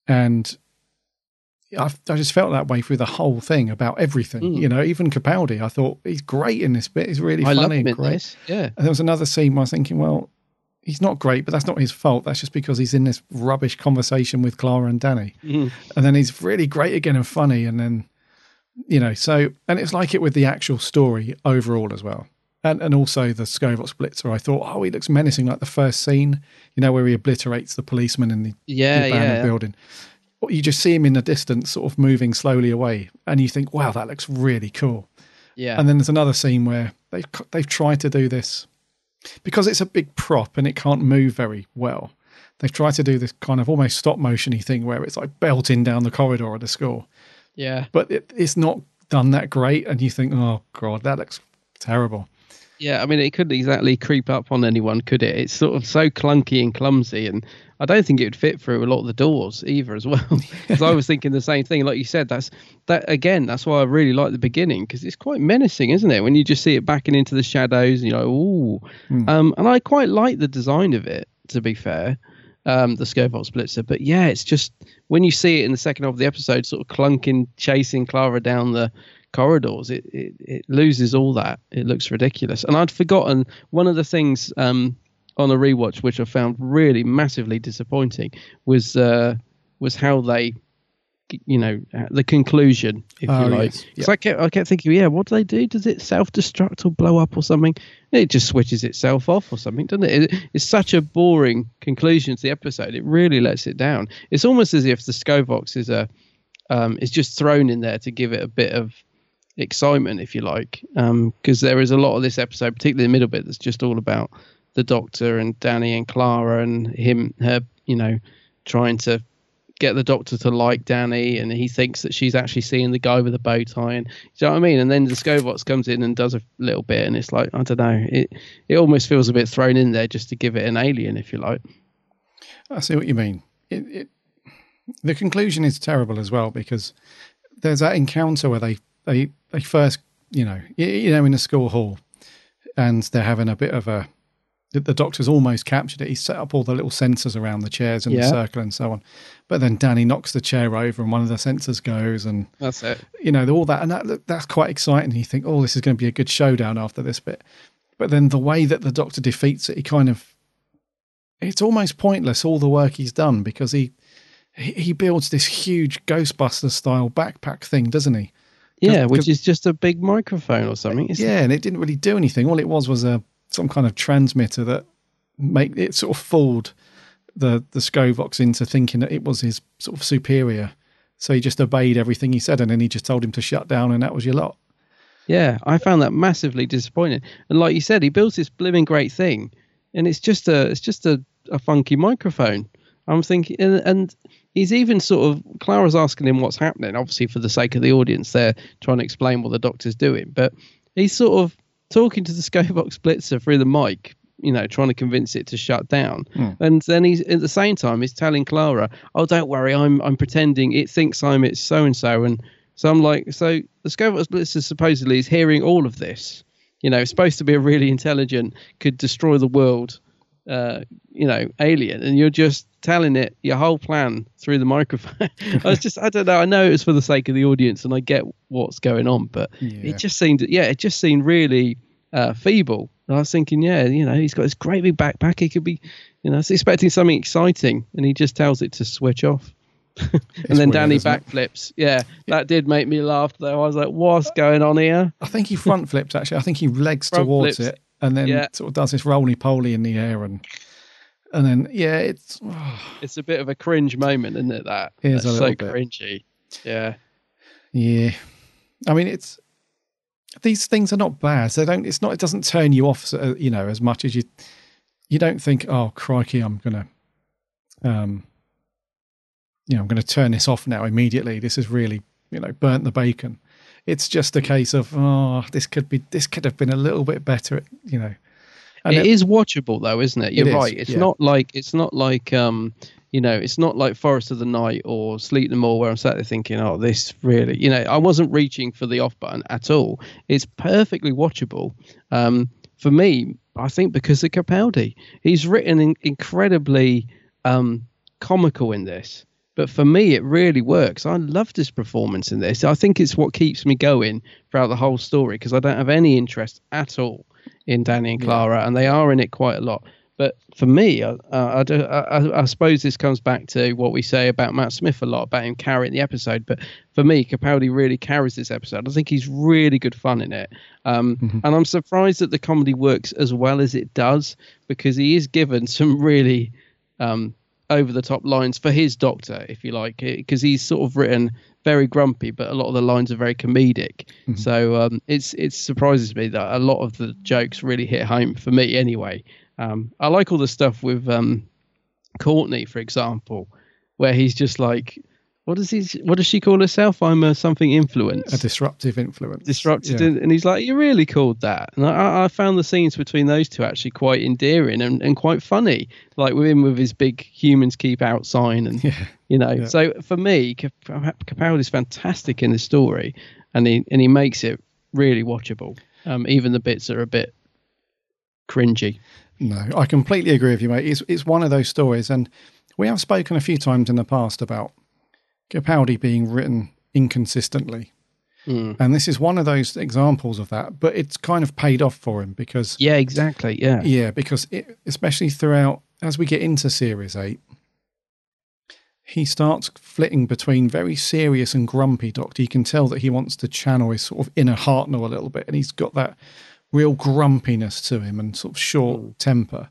and I, I just felt that way through the whole thing about everything. Mm. You know, even Capaldi, I thought he's great in this bit. He's really I funny and great. this. Yeah, And there was another scene where I was thinking, well, he's not great, but that's not his fault. That's just because he's in this rubbish conversation with Clara and Danny. Mhm. And then he's really great again and funny. And then, you know, so, and it's like it with the actual story overall as well. And, and also the Skovox Blitzer, I thought, oh, he looks menacing, like the first scene, you know, where he obliterates the policeman in the, Yeah, the abandoned yeah. building. You just see him in the distance, sort of moving slowly away, and you think, wow, that looks really cool. yeah, And then there's another scene where they've they've tried to do this because it's a big prop and it can't move very well. They've tried to do this kind of almost stop motiony thing where it's like belting down the corridor of the school, yeah, but it, it's not done that great. And you think, oh god, that looks terrible. Yeah. I mean, it couldn't exactly creep up on anyone, could it? It's sort of so clunky and clumsy, and I don't think it would fit through a lot of the doors either, as well. *laughs* Because I was thinking the same thing, like you said. That's that again. That's why I really like the beginning because it's quite menacing, isn't it? When you just see it backing into the shadows, and you're like, ooh. Hmm. Um, and I quite like the design of it, to be fair, um, the Skovox Blitzer. But yeah, it's just when you see it in the second half of the episode, sort of clunking, chasing Clara down the corridors, it, it, it loses all that. It looks ridiculous. And I'd forgotten one of the things um, on a rewatch, which I found really massively disappointing, was uh, was how they. You know the conclusion, if Oh, you like. yes. Because I kept, I kept thinking, yeah, what do they do? Does it self-destruct or blow up or something? It just switches itself off or something, doesn't it? it? It's such a boring conclusion to the episode. It really lets it down. It's almost as if the Skovox is a um, is just thrown in there to give it a bit of excitement, if you like, um, because there is a lot of this episode, particularly the middle bit, that's just all about the Doctor and Danny and Clara and him, her, you know, trying to get the doctor to like Danny, and he thinks that she's actually seeing the guy with the bow tie, and you know what I mean. And then the Scobots comes in and does a little bit, and it's like I don't know, it it almost feels a bit thrown in there just to give it an alien, if you like. I see what you mean. It, it, the conclusion is terrible as well because there's that encounter where they they they first you know you, know in a school hall and they're having a bit of a the, the doctor's almost captured it. He's set up all the little sensors around the chairs in the circle and so on. But then Danny knocks the chair over and one of the sensors goes and That's it. you know all that and that that's quite exciting. You think, oh, this is going to be a good showdown after this bit. But then the way that the doctor defeats it, he kind of it's almost pointless all the work he's done because he he he builds this huge Ghostbuster style backpack thing, doesn't he? Yeah, which is just a big microphone or something. Yeah, and it didn't really do anything. All it was was a some kind of transmitter that make it sort of fooled the the Skovox into thinking that it was his sort of superior. So he just obeyed everything he said, and then he just told him to shut down, and that was your lot. Yeah, I found that massively disappointing. And like you said, he builds this blooming great thing, and it's just a it's just a, a funky microphone. I'm thinking, and, and he's even sort of Clara's asking him what's happening. Obviously, for the sake of the audience, they're trying to explain what the doctor's doing, but he's sort of talking to the *laughs* Skovox Blitzer through the mic. You know, trying to convince it to shut down, Hmm. and then he's at the same time he's telling Clara, "Oh, don't worry, I'm I'm pretending it thinks I'm its so and so," and so I'm like, so the Skovox Blitzer supposedly is hearing all of this. You know, it's supposed to be a really intelligent, could destroy the world, uh, you know, alien, and you're just telling it your whole plan through the microphone. *laughs* I was just, I don't know. I know it was for the sake of the audience, and I get what's going on, but Yeah. it just seemed, yeah, it just seemed really uh, feeble. And I was thinking, yeah, you know, he's got this great big backpack. He could be, you know, I was expecting something exciting, and he just tells it to switch off. *laughs* and then weird, Danny backflips. Yeah, that did make me laugh though. I was like, what's going on here? I think he front flips actually. I think he legs Front towards flips. it and then Yeah. sort of does this roly poly in the air and and then yeah, it's *sighs* It's a bit of a cringe moment, isn't it? That It is so bit. cringy. Yeah. yeah. I mean, it's these things are not bad. They don't. It's not. It doesn't turn you off, so, you know, as much as you. You don't think, oh crikey, I'm gonna, um, you know, I'm going to turn this off now immediately. This is really, you know, burnt the bacon. It's just a case of, oh, this could be, this could have been a little bit better, you know. And it is watchable though, isn't it? You're It is, right. It's yeah. not like it's not like um you know, it's not like Forest of the Night or Sleep No More where I'm sat there thinking, oh, this really, you know, I wasn't reaching for the off button at all. It's perfectly watchable. Um, for me, I think because of Capaldi, he's written in, incredibly um, comical in this. But for me, it really works. I love this performance in this. I think it's what keeps me going throughout the whole story because I don't have any interest at all in Danny and Clara, and they are in it quite a lot. But for me, I, I, do- I, I suppose this comes back to what we say about Matt Smith a lot about him carrying the episode. But for me, Capaldi really carries this episode. I think he's really good fun in it, um, and I'm surprised that the comedy works as well as it does because he is given some really um, over the top lines for his doctor, if you like, because he's sort of written very grumpy, but a lot of the lines are very comedic. So um, it's it surprises me that a lot of the jokes really hit home for me anyway. Um, I like all the stuff with um, Courtney, for example, where he's just like, what does he? What does she call herself? I'm a something influence. a disruptive influence. Disrupted, Yeah. and he's like, "You really called that?" And I, I found the scenes between those two actually quite endearing and, and quite funny. Like with him with his big "humans keep out" sign, and *laughs* yeah. you know. Yeah. So for me, Cap- Capaldi's fantastic in the story, and he and he makes it really watchable. Um, even the bits that are a bit cringy. No, I completely agree with you, mate. It's it's one of those stories, and we have spoken a few times in the past about Capaldi being written inconsistently, Mm. and this is one of those examples of that. But it's kind of paid off for him because Yeah, exactly. Yeah. yeah, because it, especially throughout as we get into series eight, he starts flitting between very serious and grumpy Doctor. You can tell that he wants to channel his sort of inner Hartnell a little bit, and he's got that real grumpiness to him and sort of short temper.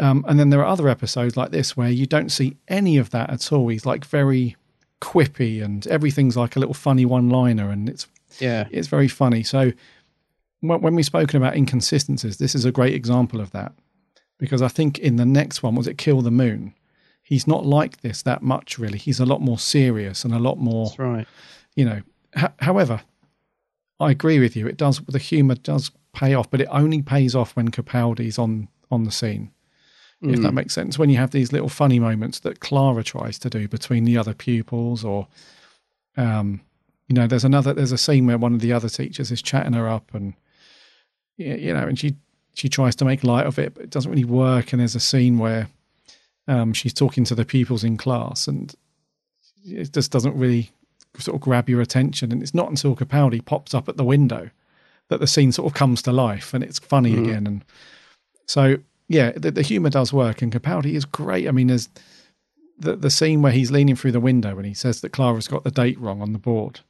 Um, and then there are other episodes like this where you don't see any of that at all. He's like very quippy, and everything's like a little funny one-liner, and it's Yeah. it's very funny. So when, when we've spoken about inconsistencies, this is a great example of that because I think in the next one was it Kill the Moon, he's not like this that much. Really, he's a lot more serious and a lot more. That's right. You know, however, I agree with you. It does the humour does pay off, but it only pays off when Capaldi's on on the scene. If that Mm. makes sense, when you have these little funny moments that Clara tries to do between the other pupils, or um, you know, there's another there's a scene where one of the other teachers is chatting her up, and you know, and she she tries to make light of it, but it doesn't really work. And there's a scene where um, she's talking to the pupils in class, and it just doesn't really sort of grab your attention. And it's not until Capaldi pops up at the window that the scene sort of comes to life and it's funny Mhm. again. And so, yeah, the, the humor does work, and Capaldi is great. I mean, there's the the scene where he's leaning through the window and he says that Clara's got the date wrong on the board.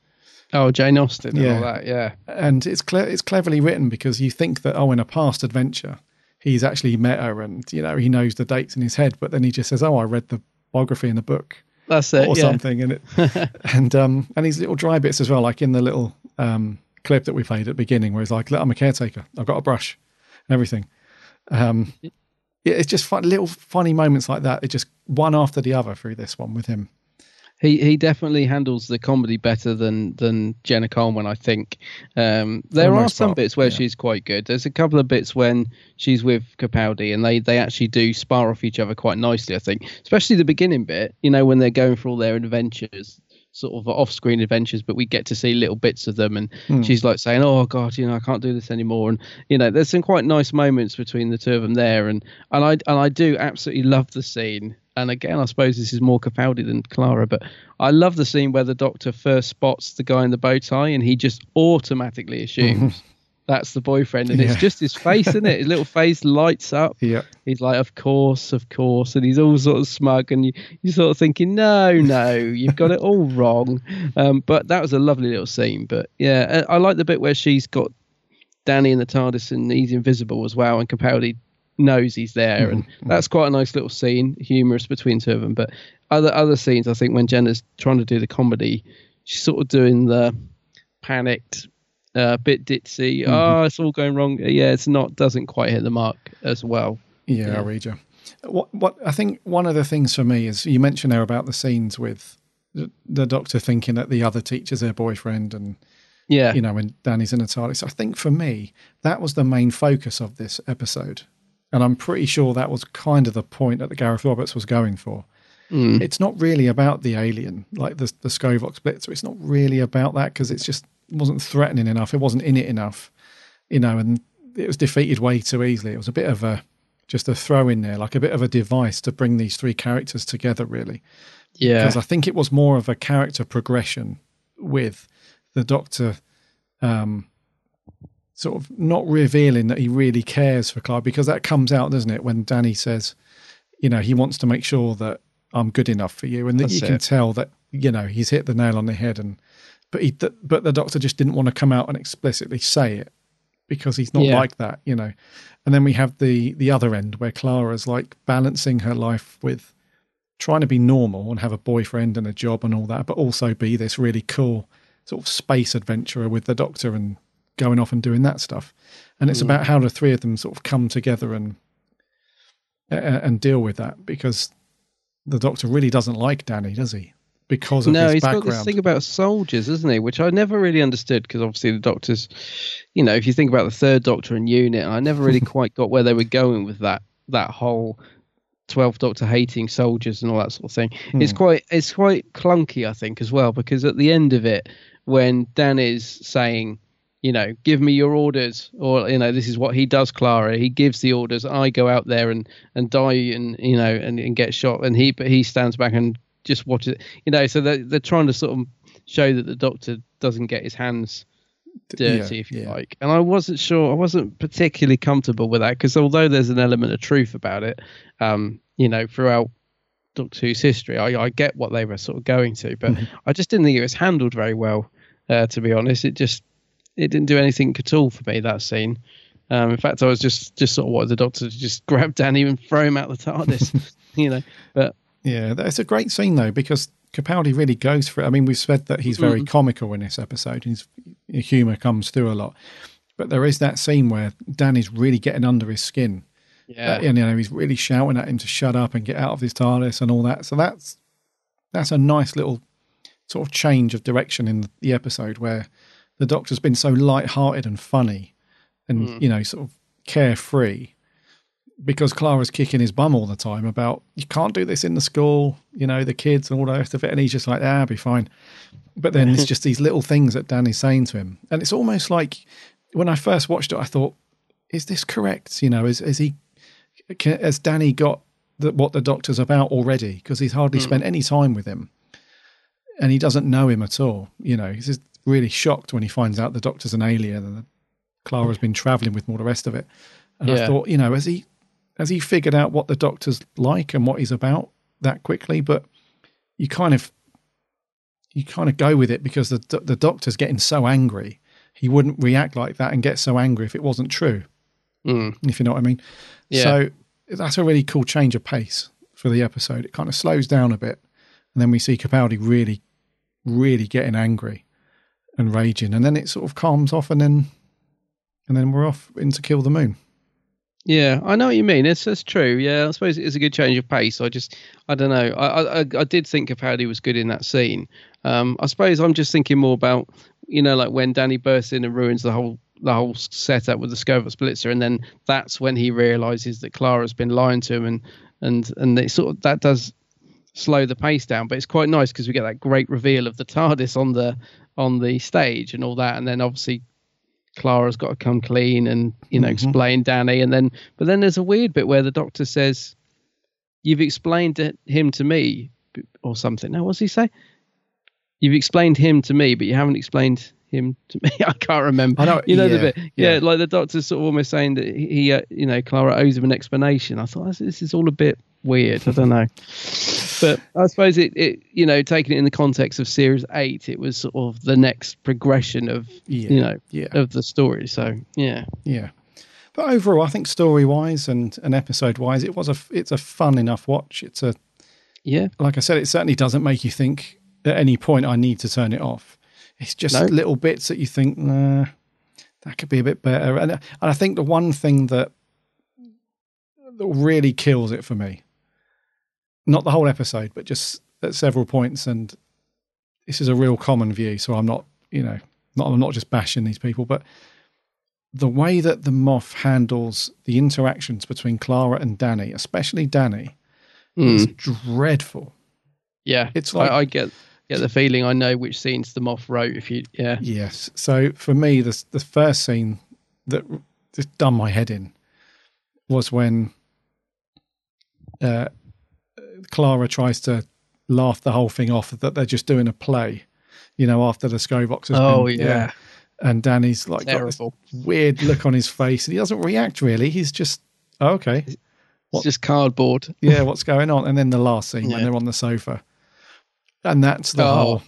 Oh, Jane Austen and Yeah. all that. Yeah. And it's cle- it's cleverly written because you think that oh, in a past adventure, he's actually met her and you know he knows the dates in his head, but then he just says, "Oh, I read the biography in the book." That's it. or yeah. something, and it *laughs* and um and these little dry bits as well, like in the little um clip that we played at the beginning, where he's like, "Look, I'm a caretaker. I've got a brush, and everything." Um, yeah, it's just fun, little funny moments like that. It just one after the other through this one with him. He he definitely handles the comedy better than than Jenna Coleman, I think. Um, there the are some part, bits where yeah. she's quite good. There's a couple of bits when she's with Capaldi, and they they actually do spar off each other quite nicely. I think, especially the beginning bit. You know, when they're going for all their adventures, sort of off-screen adventures, but we get to see little bits of them, and Hmm. she's like saying, "Oh God, you know, I can't do this anymore." And you know, there's some quite nice moments between the two of them there, and and I and I do absolutely love the scene. And again, I suppose this is more Capaldi than Clara, but I love the scene where the Doctor first spots the guy in the bow tie, and he just automatically assumes *laughs* that's the boyfriend, and Yeah. it's just his face, isn't it? His little face lights up. Yeah. He's like, "Of course, of course," and he's all sort of smug, and you you're sort of thinking, "No, no, you've got it all wrong." Um, but that was a lovely little scene. But yeah, I, I like the bit where she's got Danny in the TARDIS and he's invisible as well, and Capaldi knows he's there, and that's quite a nice little scene, humorous between two of them. But other other scenes, I think when Jenna's trying to do the comedy, she's sort of doing the panicked, uh, bit ditzy. Oh, it's all going wrong. Yeah, it's not. Doesn't quite hit the mark as well. Yeah, I read you. What what I think one of the things for me is you mentioned there about the scenes with the, the doctor thinking that the other teacher's her boyfriend and Yeah. you know when Danny's in a TARDIS. I think for me that was the main focus of this episode, and I'm pretty sure that was kind of the point that the Gareth Roberts was going for. Mm. It's not really about the alien like the the Skovox Blitzer. It's not really about that because it's just it wasn't threatening enough. It wasn't in it enough, you know, and it was defeated way too easily. It was a bit of a just a throw in there, like a bit of a device to bring these three characters together, really. Yeah. Because I think it was more of a character progression with the Doctor um, sort of not revealing that he really cares for Clara, because that comes out, doesn't it, when Danny says, you know, he wants to make sure that I'm good enough for you, and that That's you can it. tell that you know he's hit the nail on the head, and but he th- but the Doctor just didn't want to come out and explicitly say it because he's not Yeah. like that, you know. And then we have the the other end where Clara's like balancing her life with trying to be normal and have a boyfriend and a job and all that, but also be this really cool sort of space adventurer with the Doctor and going off and doing that stuff. And it's Mm. about how the three of them sort of come together and uh, and deal with that because the Doctor really doesn't like Danny, does he? Because of no, his he's background. got this thing about soldiers, isn't he? Which I never really understood because obviously the Doctor's, you know, if you think about the Third Doctor and Unit, I never really *laughs* quite got where they were going with that that whole Twelfth Doctor hating soldiers and all that sort of thing. It's Hmm. quite it's quite clunky, I think, as well, because at the end of it, when Dan is saying, you know, give me your orders, or you know, this is what he does, Clara. He gives the orders. I go out there and and die and you know and, and get shot, and he but he stands back and just watches it. You know, so they're they're trying to sort of show that the Doctor doesn't get his hands dirty, yeah, if you like. And I wasn't sure, I wasn't particularly comfortable with that because although there's an element of truth about it, um, you know, throughout Doctor Who's history, I, I get what they were sort of going to, but I just didn't think it was handled very well. Uh, to be honest, it just it didn't do anything at all for me that scene. Um, in fact, I was just just sort of wanted the Doctor to just *laughs* grab Danny and throw him out the TARDIS, *laughs* you know. But Yeah, it's a great scene though because Capaldi really goes for it. I mean, we've said that he's very Mhm. comical in this episode. His humour comes through a lot, but there is that scene where Danny's really getting under his skin, Yeah. Uh, and you know he's really shouting at him to shut up and get out of his TARDIS and all that. So that's that's a nice little sort of change of direction in the episode where the Doctor's been so light-hearted and funny, and Mm. you know sort of carefree because Clara's kicking his bum all the time about you can't do this in the school, you know, the kids and all the rest of it, and he's just like, ah, be fine. But then it's *laughs* just these little things that Danny's saying to him, and it's almost like when I first watched it, I thought, is this correct? You know, is is he can, has Danny got the, what the doctor's about already? Because he's hardly Mm. spent any time with him, and he doesn't know him at all. You know, he just really shocked when he finds out the doctor's an alien and Clara's been traveling with him all the rest of it. And I thought, you know, has he has he figured out what the doctor's like and what he's about that quickly? But you kind of you kind of go with it because the the doctor's getting so angry. He wouldn't react like that and get so angry if it wasn't true. Mm. If you know what I mean. Yeah. So that's a really cool change of pace for the episode. It kind of slows down a bit, and then we see Capaldi really, really getting angry and raging, and then it sort of calms off, and then and then we're off into kill the moon. Yeah, I know what you mean. It's that's true. Yeah, I suppose it's a good change of pace. I just, I don't know. I, I, I did think Capaldi was good in that scene. Um, I suppose I'm just thinking more about, you know, like when Danny bursts in and ruins the whole the whole setup with the Scoville Splitzer, and then that's when he realizes that Clara's been lying to him, and and and it sort of that does slow the pace down. But it's quite nice because we get that great reveal of the TARDIS on the on the stage and all that, and then obviously Clara's got to come clean and you know Mhm. explain Danny, and then but then there's a weird bit where the Doctor says, "You've explained to him to me," or something. Now, what's he say? You've explained him to me, but you haven't explained him to me. *laughs* I can't remember. I know- you know the bit, yeah, yeah. like the Doctor's sort of almost saying that he, uh, you know, Clara owes him an explanation. I thought this is all a bit weird. I don't know, but I suppose it, it, you know, taking it in the context of series eight, it was sort of the next progression of, Yeah, you know, yeah. of the story. So yeah, Yeah, but overall, I think story wise and and episode wise, it was a it's a fun enough watch. It's a yeah, like I said, it certainly doesn't make you think at any point I need to turn it off. It's just No. little bits that you think, nah, that could be a bit better. And, and I think the one thing that, that really kills it for me, not the whole episode, but just at several points, and this is a real common view, so I'm not, you know, not I'm not just bashing these people, but the way that the Moff handles the interactions between Clara and Danny, especially Danny, is Mm. dreadful. yeah. It's like- I, I get get the feeling I know which scenes the Moff wrote. If you, yeah, Yes. So for me, the the first scene that just done my head in was when uh, Clara tries to laugh the whole thing off that they're just doing a play, you know, after the Skovox has Oh, been, yeah. And Danny's like got this Terrible. weird look on his face, and he doesn't react really. He's just oh, okay. it's just cardboard. yeah, what's going on? And then the last scene when they're on the sofa, and that's the Oh. whole.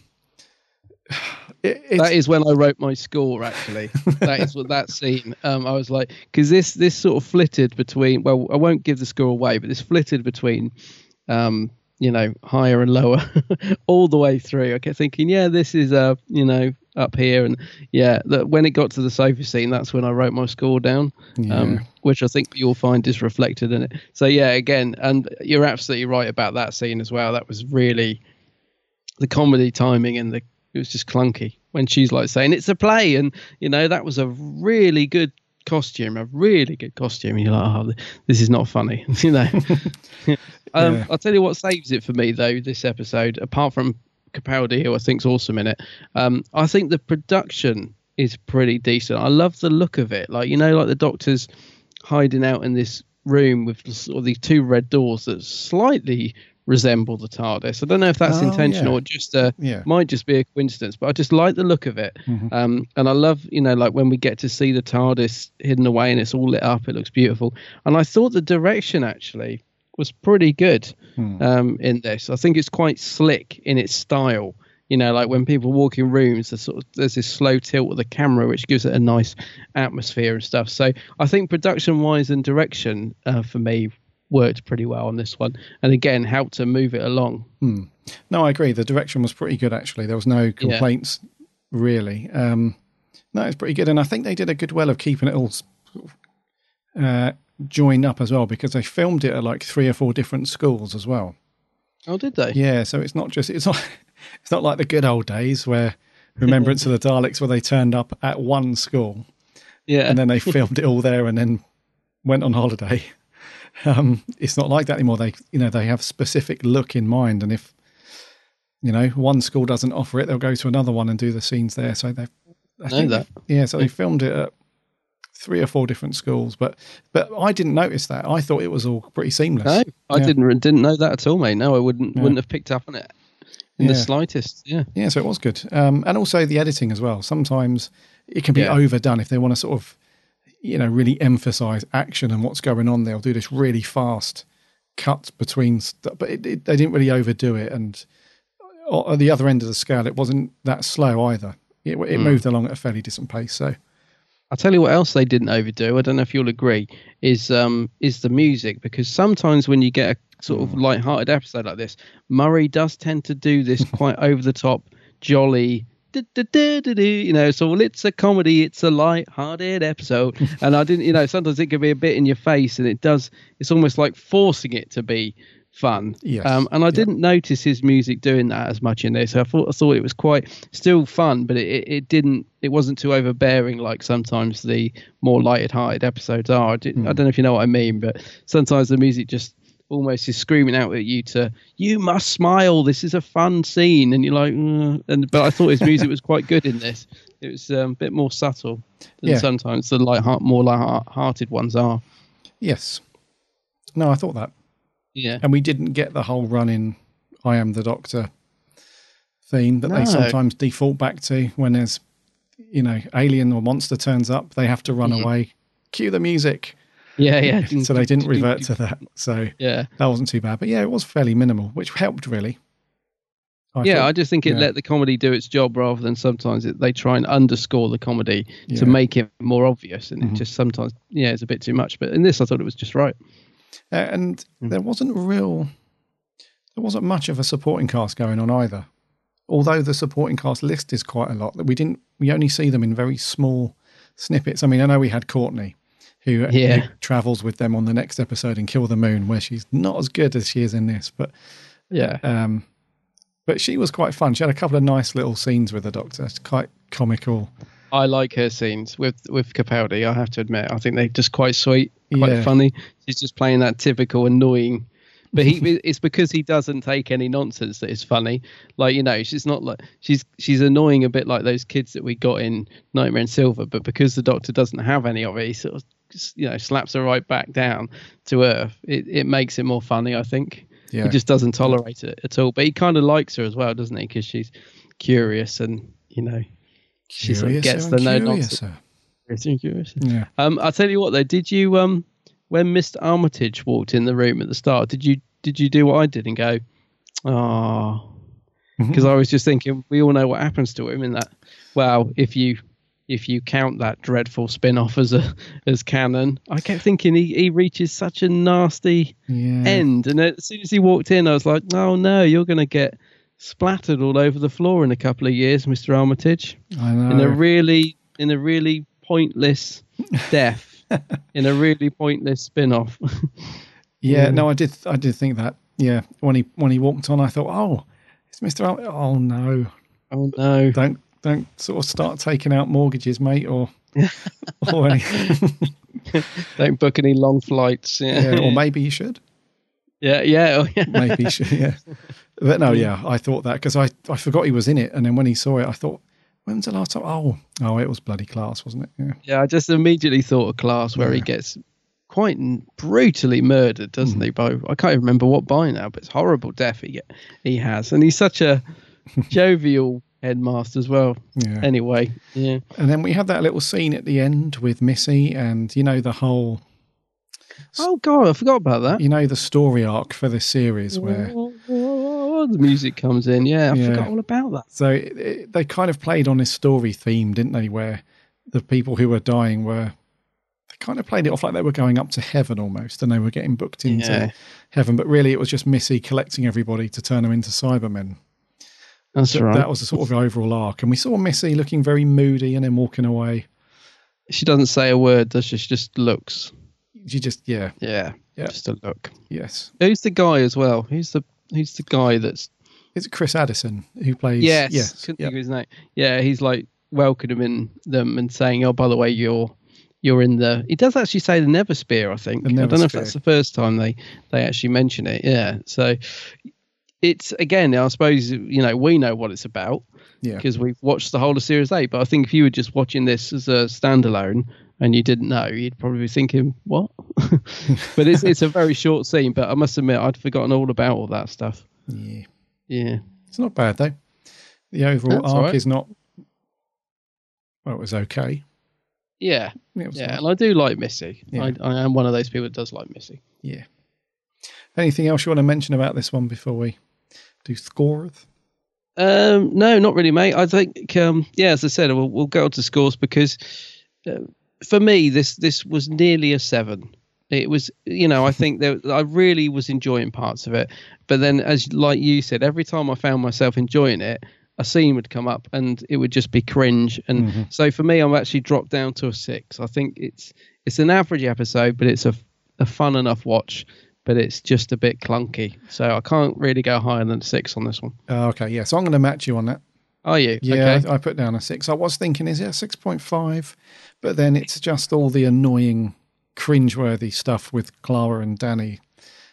*sighs* It, that is when I wrote my score. Actually, that is what that scene. Um, I was like, because this this sort of flitted between. Well, I won't give the score away, but this flitted between, um, you know, higher and lower, *laughs* all the way through. I kept thinking, yeah, this is uh, you know, up here, and yeah, that when it got to the sofa scene, that's when I wrote my score down. Yeah. Um, which I think you'll find is reflected in it. So yeah, again, and you're absolutely right about that scene as well. That was really the comedy timing and the it was just clunky when she's like saying it's a play and you know that was a really good costume a really good costume. And you're like oh this is not funny *laughs* you know? *laughs* Um, Yeah. i'll tell you what saves it for me though this episode apart from capaldi who i think's awesome in it. Um, i think the production is pretty decent. I love the look of it. Like you know like the doctor's hiding out in this room with of these two red doors that slightly resemble the TARDIS. I don't know if that's Oh, intentional yeah. or just uh, Yeah. might just be a coincidence, but I just like the look of it. Mhm. Um, and I love, you know, like when we get to see the TARDIS hidden away and it's all lit up, it looks beautiful. And I thought the direction actually was pretty good Hmm. um, in this. I think it's quite slick in its style. You know, like when people walk in rooms, there's sort of there's this slow tilt of the camera, which gives it a nice atmosphere and stuff. So I think production wise and direction uh, for me worked pretty well on this one, and again helped to move it along. Hmm. No, I agree. The direction was pretty good, actually. There was no complaints, really. Um, no, it's pretty good. And I think they did a good well of keeping it all uh, joined up as well because they filmed it at like three or four different schools as well. Oh, did they? Yeah, so it's not just it's not *laughs* it's not like the good old days where Remembrance of the Daleks where they turned up at one school. Yeah. And then they *laughs* filmed it all there and then went on holiday. Um, it's not like that anymore. They you know, they have specific look in mind and if you know, one school doesn't offer it, they'll go to another one and do the scenes there. So they I know that. Yeah, so they filmed it at three or four different schools, but but I didn't notice that. I thought it was all pretty seamless. No, I Yeah. didn't didn't know that at all, mate. No, I wouldn't Yeah. wouldn't have picked up on it in the slightest. Yeah. Yeah, so it was good. Um, and also the editing as well. Sometimes it can be Yeah. overdone if they want to sort of, you know, really emphasize action and what's going on. They'll do this really fast cut between, st- but it, it, they didn't really overdo it. And at the other end of the scale, it wasn't that slow either. It, it Mm. moved along at a fairly decent pace. So I'll tell you what else they didn't overdo. I don't know if you'll agree. Is um is the music because sometimes when you get a sort of light-hearted episode like this, Murray does tend to do this quite over the top, jolly. You know, so it's a comedy, it's a light-hearted episode, *laughs* and I didn't, you know, sometimes it can be a bit in your face, and it does. It's almost like forcing it to be fun. Yes. Um, and I didn't notice his music doing that as much in this. I thought I thought it was quite still fun, but it, it, didn't it wasn't too overbearing like sometimes the more lighted-hearted episodes are. I, did, I don't know if you know what I mean, but sometimes the music just almost is screaming out at you to you must smile. This is a fun scene, and you're like, "Mm," and but I thought his music was quite good in this. It was um, a bit more subtle than Yeah. sometimes the light heart more light-hearted ones are. yes, no, I thought that. Yeah. And we didn't get the whole run in I am the doctor theme that they sometimes default back to when there's, you know, alien or monster turns up, they have to run Mhm. away. Cue the music. Yeah, yeah. *laughs* so they didn't revert to that. So Yeah. that wasn't too bad. But yeah, it was fairly minimal, which helped really. yeah, thought- I just think it yeah. let the comedy do its job rather than sometimes it, they try and underscore the comedy Yeah. to make it more obvious, and Mhm. it just sometimes yeah, it's a bit too much. But in this, I thought it was just right. Uh, and Hmm. there wasn't real, there wasn't much of a supporting cast going on either. Although the supporting cast list is quite a lot, that we didn't, we only see them in very small snippets. I mean, I know we had Courtney, who, Yeah. travels with them on the next episode in Kill the Moon, where she's not as good as she is in this, but Yeah. um, but she was quite fun. She had a couple of nice little scenes with the Doctor. It's quite comical. I like her scenes with with Capaldi. I have to admit, I think they're just quite sweet, quite Yeah. funny. She's just playing that typical annoying. But he, *laughs* it's because he doesn't take any nonsense that is funny. Like you know, she's not like she's she's annoying a bit like those kids that we got in Nightmare in Silver. But because the Doctor doesn't have any of it, he sort of you know slaps her right back down to earth. It it makes it more funny, I think. Yeah. He just doesn't tolerate it at all. But he kind of likes her as well, doesn't he? Because she's curious and you know she sort of gets the no nonsense. Curious. Yeah. Um, I'll tell you what though. Did you um when Mr. Armitage walked in the room at the start? Did you did you do what I did and go, oh? Mm-hmm. Because I was just thinking, we all know what happens to him in that. Well, if you if you count that dreadful spin off as a *laughs* as canon, I kept thinking he, he reaches such a nasty Yeah. end, and as soon as he walked in, I was like, oh no, you're going to get splattered all over the floor in a couple of years, Mr. Armitage I know. in a really in a really pointless *laughs* death in a really pointless spin-off *laughs* Yeah, Yeah. no, I did. I did think that. Yeah, when he when he walked on, I thought, oh, it's Mister. Al- oh no, oh no! Don't don't sort of start taking out mortgages, mate, or *laughs* or anything. *laughs* don't book any long flights yeah, yeah, or maybe you should. yeah yeah, oh, yeah. Maybe you should. Yeah, but no, yeah, I thought that because I I forgot he was in it, and then when he saw it, I thought, when's the last time? Oh, oh, it was bloody class, wasn't it? Yeah. yeah i just immediately thought of class where he gets quite brutally murdered doesn't Mm. he by i can't even remember what by now but it's horrible death he get, he has and he's such a *laughs* jovial headmaster as well Yeah. anyway yeah And then we had that little scene at the end with Missy, and you know the whole, oh god i forgot about that you know the story arc for this series where *laughs* the music comes in yeah i Yeah. forgot all about that So it, it, they kind of played on this story theme, didn't they? Where the people who were dying were, they kind of played it off like they were going up to heaven almost, and they were getting booked into Yeah. heaven. But really, it was just Missy collecting everybody to turn them into Cybermen. That's right. That was the sort of overall arc, and we saw Missy looking very moody and then walking away. She doesn't say a word, does she? She just looks. She just yeah Yeah, Yeah. just a look. yes. Who's the guy as well? Who's the who's the guy that's It's Chris Addison who plays? yes, yes, couldn't yeah. think of his name. Yeah, he's like welcoming them and saying, "Oh, by the way, you're you're in the." He does actually say the Nethersphere. I think. I don't know if that's the first time they they actually mention it. Yeah, so it's again. I suppose you know we know what it's about Yeah. because we've watched the whole of Series Eight. But I think if you were just watching this as a standalone and you didn't know, you'd probably be thinking, "What?" *laughs* but it's it's a very short scene. But I must admit, I'd forgotten all about all that stuff. Yeah. Yeah. It's not bad though. The overall That's arc right. is not. Well, it was okay. Yeah, Yeah, yeah, nice. and I do like Missy. Yeah. I, I am one of those people that does like Missy. Yeah. Anything else you want to mention about this one before we do scores? Um, no, not really, mate. I think, um, yeah, as I said, we'll, we'll go on to scores because uh, for me, this this was nearly a seven. It was, you know, I *laughs* think that I really was enjoying parts of it, but then, as like you said, every time I found myself enjoying it, a scene would come up and it would just be cringe. And Mhm. so for me, I'm actually dropped down to a six. I think it's it's an average episode, but it's a a fun enough watch. But it's just a bit clunky, so I can't really go higher than six on this one. Oh, okay, yeah. So I'm going to match you on that. Are you? Yeah, Okay. I, I put down a six. I was thinking, is it a six point five? But then it's just all the annoying, cringeworthy stuff with Clara and Danny.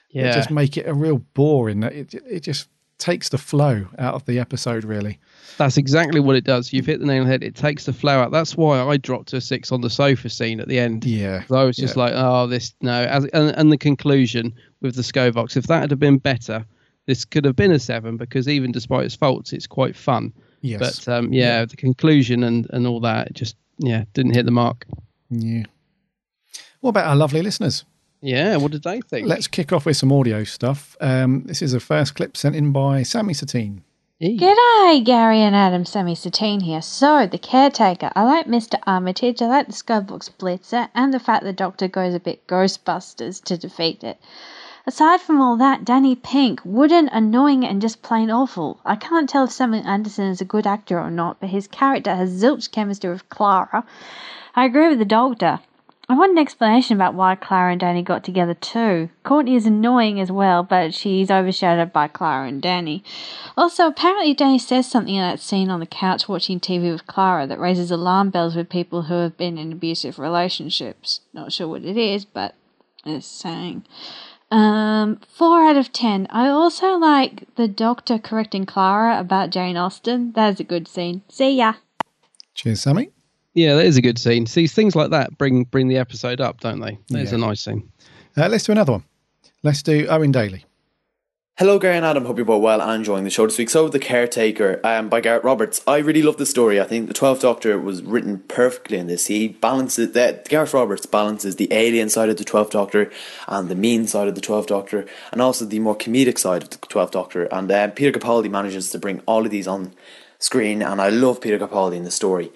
Yeah. It just make it a real bore in that it it just takes the flow out of the episode. Really. That's exactly what it does. You've hit the nail on the head. It takes the flow out. That's why I dropped a six on the sofa scene at the end. Yeah. I was just yeah. like, oh, this no. As, and, and the conclusion with the Skovox, if that had been better, this could have been a seven because even despite its faults, it's quite fun. Yes. But um, yeah, the conclusion and, and all that just yeah didn't hit the mark. Yeah. What about our lovely listeners? Yeah, what did they think? Let's kick off with some audio stuff. Um, this is a first clip sent in by Sammy Satine. G'day, Gary and Adam. Sammy Satine here. So, the caretaker. I like Mr. Armitage. I like the Skybox Blitzer, and the fact the Doctor goes a bit Ghostbusters to defeat it. Aside from all that, Danny Pink, wooden, annoying, and just plain awful. I can't tell if Samuel Anderson is a good actor or not, but his character has zilch chemistry with Clara. I agree with the Doctor. I want an explanation about why Clara and Danny got together too. Courtney is annoying as well, but she's overshadowed by Clara and Danny. Also, apparently Danny says something in that scene on the couch watching TV with Clara that raises alarm bells with people who have been in abusive relationships. Not sure what it is, but it's saying. Um, four out of ten. I also like the doctor correcting Clara about Jane Austen. That is a good scene. See ya. Cheers, Sammy. Yeah, that is a good scene. See, things like that bring bring the episode up, don't they? There's Yeah. a nice scene. Uh, let's do another one. Let's do Owen Daly. Hello, Gary and Adam. Hope you're both well and enjoying the show this week. So, The Caretaker um, by Gareth Roberts. I really love the story. I think the Twelfth Doctor was written perfectly in this. He balances that. Gareth Roberts balances the alien side of the Twelfth Doctor and the mean side of the Twelfth Doctor, and also the more comedic side of the Twelfth Doctor. And uh, Peter Capaldi manages to bring all of these on screen, and I love Peter Capaldi in the story.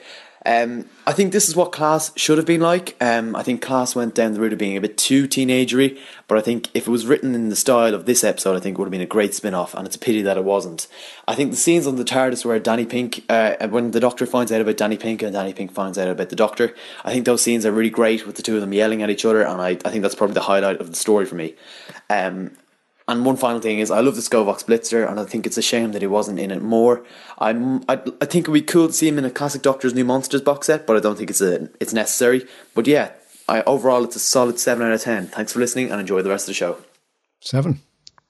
Um, I think this is what Class should have been like. Um, I think Class went down the route of being a bit too teenagery, but I think if it was written in the style of this episode, I think it would have been a great spin off, and it's a pity that it wasn't. I think the scenes on the TARDIS where Danny Pink, uh, when the Doctor finds out about Danny Pink and Danny Pink finds out about the Doctor, I think those scenes are really great with the two of them yelling at each other, and I, I think that's probably the highlight of the story for me. Um, and one final thing is, I love the Skovox Blitzer, and I think it's a shame that he wasn't in it more. I'm, I, I think it would be cool to see him in a classic Doctor's New Monsters box set, but I don't think it's a, it's necessary. But yeah, I, overall, it's a solid seven out of ten. Thanks for listening, and enjoy the rest of the show. Seven.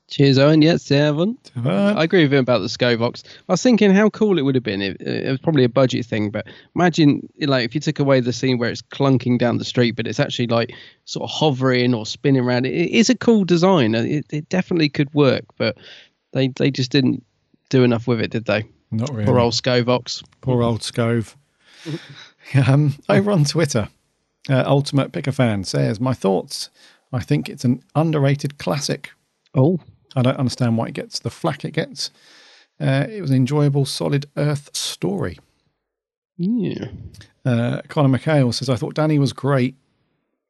Cheers, Owen. Yes, seven. Seven. I agree with him about the Skovox. I was thinking how cool it would have been. If, it was probably a budget thing, but imagine like if you took away the scene where it's clunking down the street, but it's actually like sort of hovering or spinning around. It, it is a cool design. It, it definitely could work, but they they just didn't do enough with it, did they? Not really. Poor old Skovox. Poor old Scove. *laughs* um, over on Twitter, uh, Ultimate Picker Fan says, My thoughts. I think it's an underrated classic. Oh. I don't understand why it gets the flack it gets. Uh, it was an enjoyable, solid Earth story. Yeah. Uh, Conor McHale says, I thought Danny was great,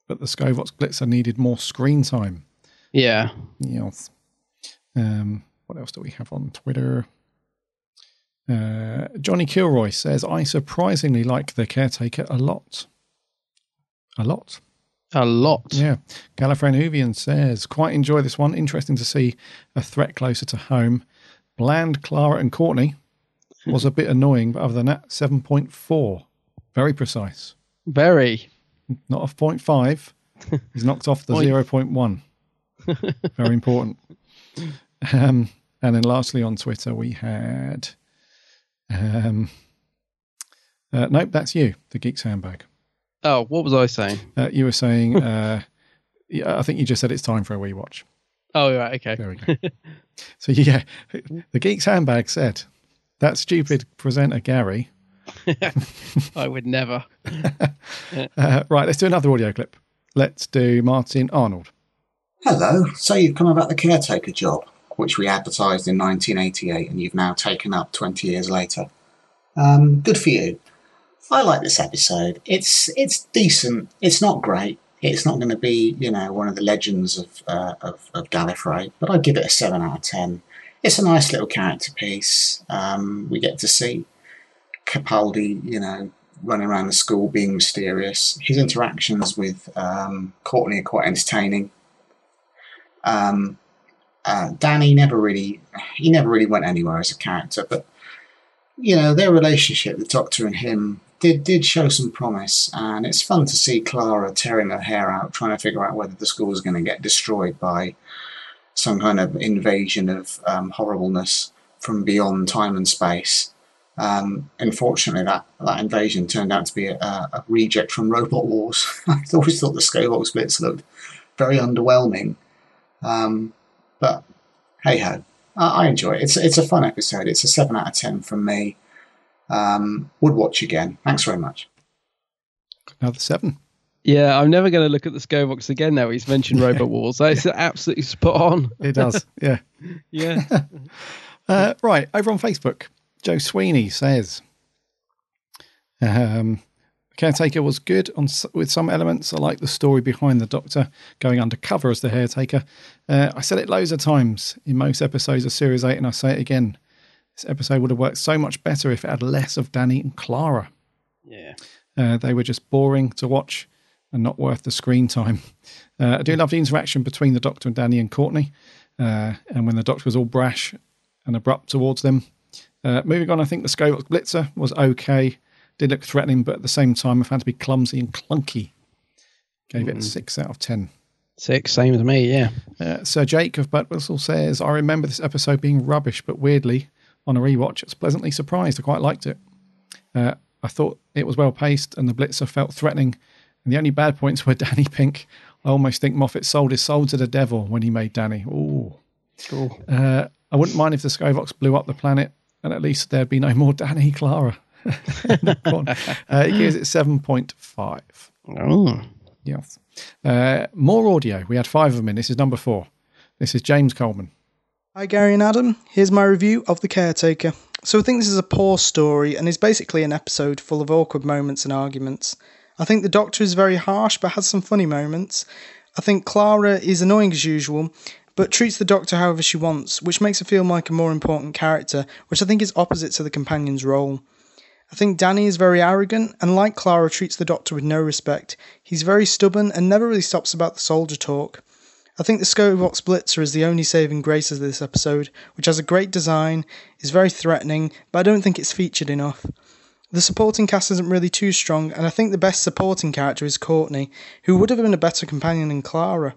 but the Skovox Blitzer needed more screen time. Yeah. Yes. Um, what else do we have on Twitter? Uh, Johnny Kilroy says, I surprisingly like The Caretaker a lot. A lot. A lot. Yeah. Gallifreyan Whovian says, quite enjoy this one. Interesting to see a threat closer to home. Bland, Clara, and Courtney was a bit annoying, but other than that, 7.4. Very precise. Very. Not a 0.5. He's knocked off the *laughs* Point. 0.1. Very important. Um, and then lastly on Twitter, we had. Um, uh, nope, that's you, the Geek's Handbag. Oh, what was I saying? Uh, you were saying, uh, *laughs* yeah, I think you just said it's time for a wee watch. Oh, right. Okay. There we go. *laughs* So, yeah, *laughs* the Geek's Handbag said, that stupid presenter, Gary. I would never. Uh, right, let's do another audio clip. Let's do Martin Arnold. Hello. So you've come about the caretaker job, which we advertised in 1988, and you've now taken up 20 years later. Um, good for you. I like this episode. It's it's decent. It's not great. It's not going to be you know one of the legends of uh, of, of Gallifrey, but I'd give it a seven out of ten. It's a nice little character piece. Um, we get to see Capaldi, you know, running around the school being mysterious. His interactions with um, Courtney are quite entertaining. Um, uh, Danny never really, he never really went anywhere as a character, but you know their relationship, the Doctor and him, did did show some promise, and it's fun to see Clara tearing her hair out, trying to figure out whether the school is going to get destroyed by some kind of invasion of um, horribleness from beyond time and space. Um, unfortunately, that, that invasion turned out to be a, a reject from Robot Wars. *laughs* I always thought the Skovox bits looked very underwhelming. Um, but hey ho, I, I enjoy it. It's it's a fun episode. It's a seven out of ten from me. Um, would watch again. Thanks very much. Another seven. Yeah, I'm never going to look at the Skovox again now he's mentioned Robot Wars. That's absolutely spot on. It does, *laughs* yeah. yeah. *laughs* Uh, right, over on Facebook, Joe Sweeney says, um, Caretaker was good on with some elements. I like the story behind the Doctor going undercover as the caretaker. Uh, I said it loads of times in most episodes of Series 8, and I say it again. This episode would have worked so much better if it had less of Danny and Clara. Yeah. Uh, they were just boring to watch and not worth the screen time. Uh, I do love the interaction between the Doctor and Danny and Courtney, uh, and when the Doctor was all brash and abrupt towards them. Uh, moving on, I think the Skovox Blitzer was okay. Did look threatening, but at the same time, I found to be clumsy and clunky. Gave it a Mm. six out of ten. Six, same as me, yeah. Uh, Sir Jake of Butt Whistle says, I remember this episode being rubbish, but weirdly, on a rewatch, I was pleasantly surprised. I quite liked it. Uh, I thought it was well paced and the Blitzer felt threatening. And the only bad points *laughs* were Danny Pink. I almost think Moffat sold his soul to the devil when he made Danny. Ooh. Cool. Uh, I wouldn't mind if the Skovox blew up the planet and at least there'd be no more *laughs* Danny Clara. *laughs* Uh, he gives it 7.5. Oh. Yes. Uh, more audio. We had five of them in. This is number four. This is James Coleman. Hi, Gary and Adam. Here's my review of The Caretaker. So, I think this is a poor story and is basically an episode full of awkward moments and arguments. I think the Doctor is very harsh but has some funny moments. I think Clara is annoying as usual, but treats the Doctor however she wants, which makes her feel like a more important character, which I think is opposite to the companion's role. I think Danny is very arrogant and, like Clara, treats the Doctor with no respect. He's very stubborn and never really stops about the soldier talk. I think the Skovox Blitzer is the only saving grace of this episode, which has a great design, is very threatening, but I don't think it's featured enough. The supporting cast isn't really too strong, and I think the best supporting character is Courtney, who would have been a better companion than Clara.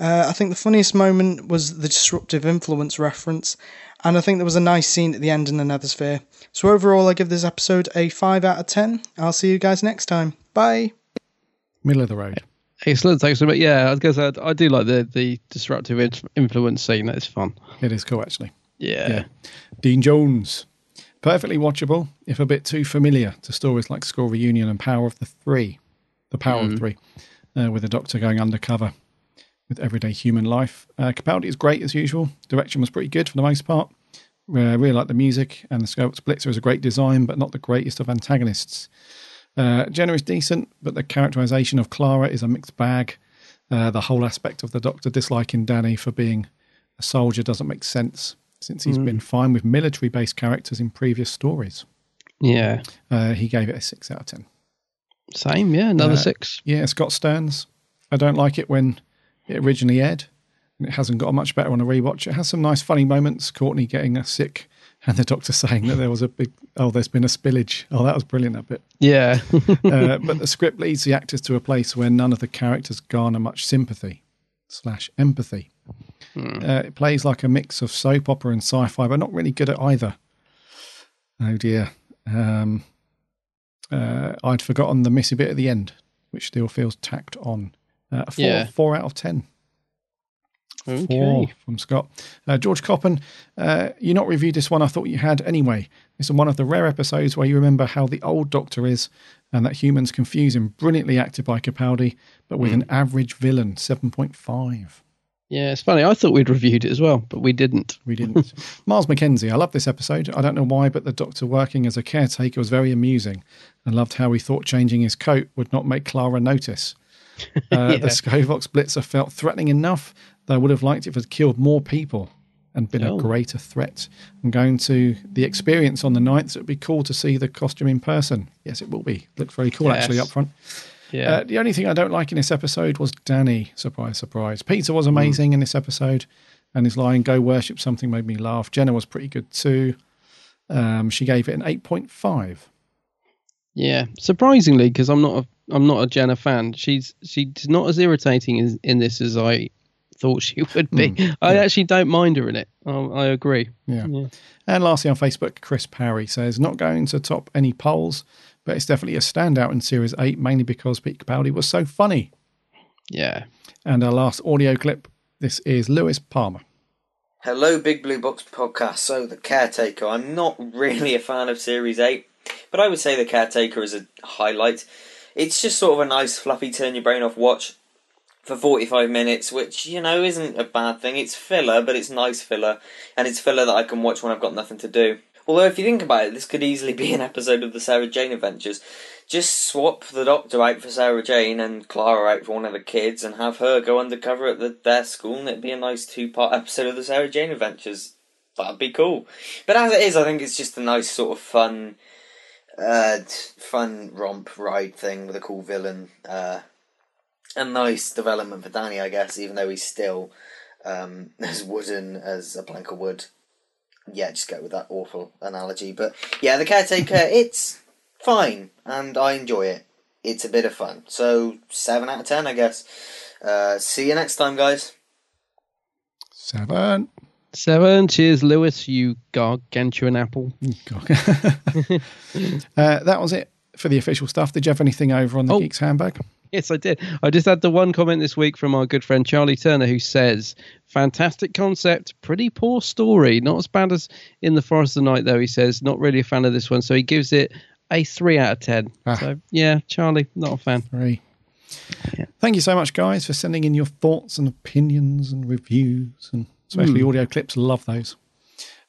Uh, I think the funniest moment was the disruptive influence reference, and I think there was a nice scene at the end in the Nethersphere. So overall, I give this episode a 5 out of 10. I'll see you guys next time. Bye! Middle of the road. Excellent, excellent. But yeah, I guess say, I do like the, the disruptive influence scene. That's fun. It is cool, actually. Yeah. yeah. Dean Jones. Perfectly watchable, if a bit too familiar to stories like School Reunion and Power of the Three. The Power of Mm. Three, uh, with the Doctor going undercover with everyday human life. Uh, Capaldi is great as usual. Direction was pretty good for the most part. Uh, really like the music, and the Skovox Blitzer is a great design, but not the greatest of antagonists. Uh, Jenna is decent, but the characterization of Clara is a mixed bag. Uh, the whole aspect of the Doctor disliking Danny for being a soldier doesn't make sense, since he's Mm. been fine with military based characters in previous stories. Yeah. Uh, he gave it a 6 out of 10. Same, yeah. Another Uh, six. Yeah, Scott Stearns I don't like it when it originally aired. And it hasn't got much better on a rewatch. It has some nice funny moments. Courtney getting a sick and the doctor saying that there was a big oh there's been a spillage. Oh that was brilliant that bit. Yeah. uh, *laughs* but the script leads the actors to a place where none of the characters garner much sympathy slash empathy. Uh, it plays like a mix of soap opera and sci-fi but not really good at either. Oh dear. Um, uh, i'd forgotten the missy bit at the end which still feels tacked on. Uh, four, Yeah. four out of ten Okay. Four from Scott. Uh, George Coppen, uh, you not reviewed this one. I thought you had anyway. Is one of the rare episodes where you remember how the old Doctor is and that humans confuse him. Brilliantly acted by Capaldi, but with an average villain, 7.5. Yeah, it's funny. I thought we'd reviewed it as well, but we didn't. We didn't. *laughs* Miles McKenzie, I love this episode. I don't know why, but the Doctor working as a caretaker was very amusing and loved how he thought changing his coat would not make Clara notice. *laughs* Uh, Yeah. The Skovox Blitzer felt threatening enough that I would have liked it if it had killed more people and been Oh. a greater threat. I'm going to the experience on the ninth. So it'd be cool to see the costume in person. Yes, it will be. Looks very cool actually up front. Yeah. Uh, the only thing I don't like in this episode was Danny. Surprise, surprise. Peter Hmm. was amazing in this episode, and his line "Go worship something" made me laugh. Jenna was pretty good too. Um, she gave it an eight point five. Yeah, surprisingly, because I'm not a I'm not a Jenna fan. She's she's not as irritating in, in this as I thought she *laughs* would be. Mm, I actually don't mind her in it. I, I agree. Yeah. And lastly on Facebook, Chris Parry says not going to top any polls, but it's definitely a standout in Series Eight, mainly because Pete Capaldi was so funny. Yeah. And our last audio clip. This is Lewis Palmer. Hello, Big Blue Box podcast. So, The Caretaker. I'm not really a fan of Series 8, but I would say The Caretaker is a highlight. It's just sort of a nice, fluffy, turn your brain off watch for 45 minutes, which, you know, isn't a bad thing. It's filler, but it's nice filler, and it's filler that I can watch when I've got nothing to do. Although, if you think about it, this could easily be an episode of the Sarah Jane Adventures. Just swap the Doctor out for Sarah Jane and Clara out for one of the kids, and have her go undercover at the, their school, and it'd be a nice two-part episode of the Sarah Jane Adventures. That'd be cool. But as it is, I think it's just a nice sort of fun, uh, fun romp ride thing with a cool villain. Uh, a nice development for Danny, I guess, even though he's still um, *laughs* as wooden as a plank of wood. Yeah, just go with that awful analogy. But yeah, the caretaker, it's fine, and I enjoy it. It's a bit of fun. So, 7 out of 10, I guess. Uh, see you next time, guys. Seven. Seven. Cheers, Lewis. You gargantuan apple. *laughs* Uh, that was it for the official stuff. Did you have anything over on the Geeks handbag? Yes, I did. I just had the one comment this week from our good friend Charlie Turner who says, Fantastic concept, pretty poor story. Not as bad as In the Forest of the Night, though, he says. Not really a fan of this one. So he gives it a 3 out of 10. So, yeah, Charlie, not a fan. Three. Thank you so much, guys, for sending in your thoughts and opinions and reviews, and especially Hmm. audio clips. Love those.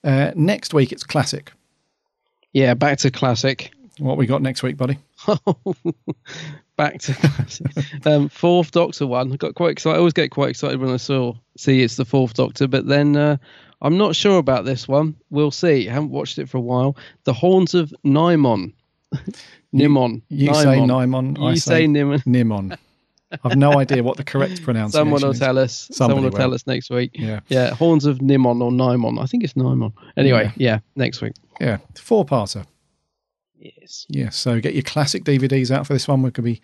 Uh, next week, it's classic. Yeah, back to classic. What we got next week, buddy? *laughs* back to *laughs* um, fourth Doctor one. I got quite excited. I always get quite excited when I saw see it's the fourth Doctor, but then uh, I'm not sure about this one. We'll see. I haven't watched it for a while. The Horns of Nimon. *laughs* Nimon. You say Nimon. You I say Nimon. Nimon. I've no idea what the correct *laughs* pronunciation Someone will is. tell us. Somebody Someone will, tell us next week. Yeah. Yeah. Horns of Nimon or Nimon. I think it's Nimon. Anyway, yeah, next week. Yeah, four parter. Yes. Yes. So get your classic DVDs out for this one. We're going to be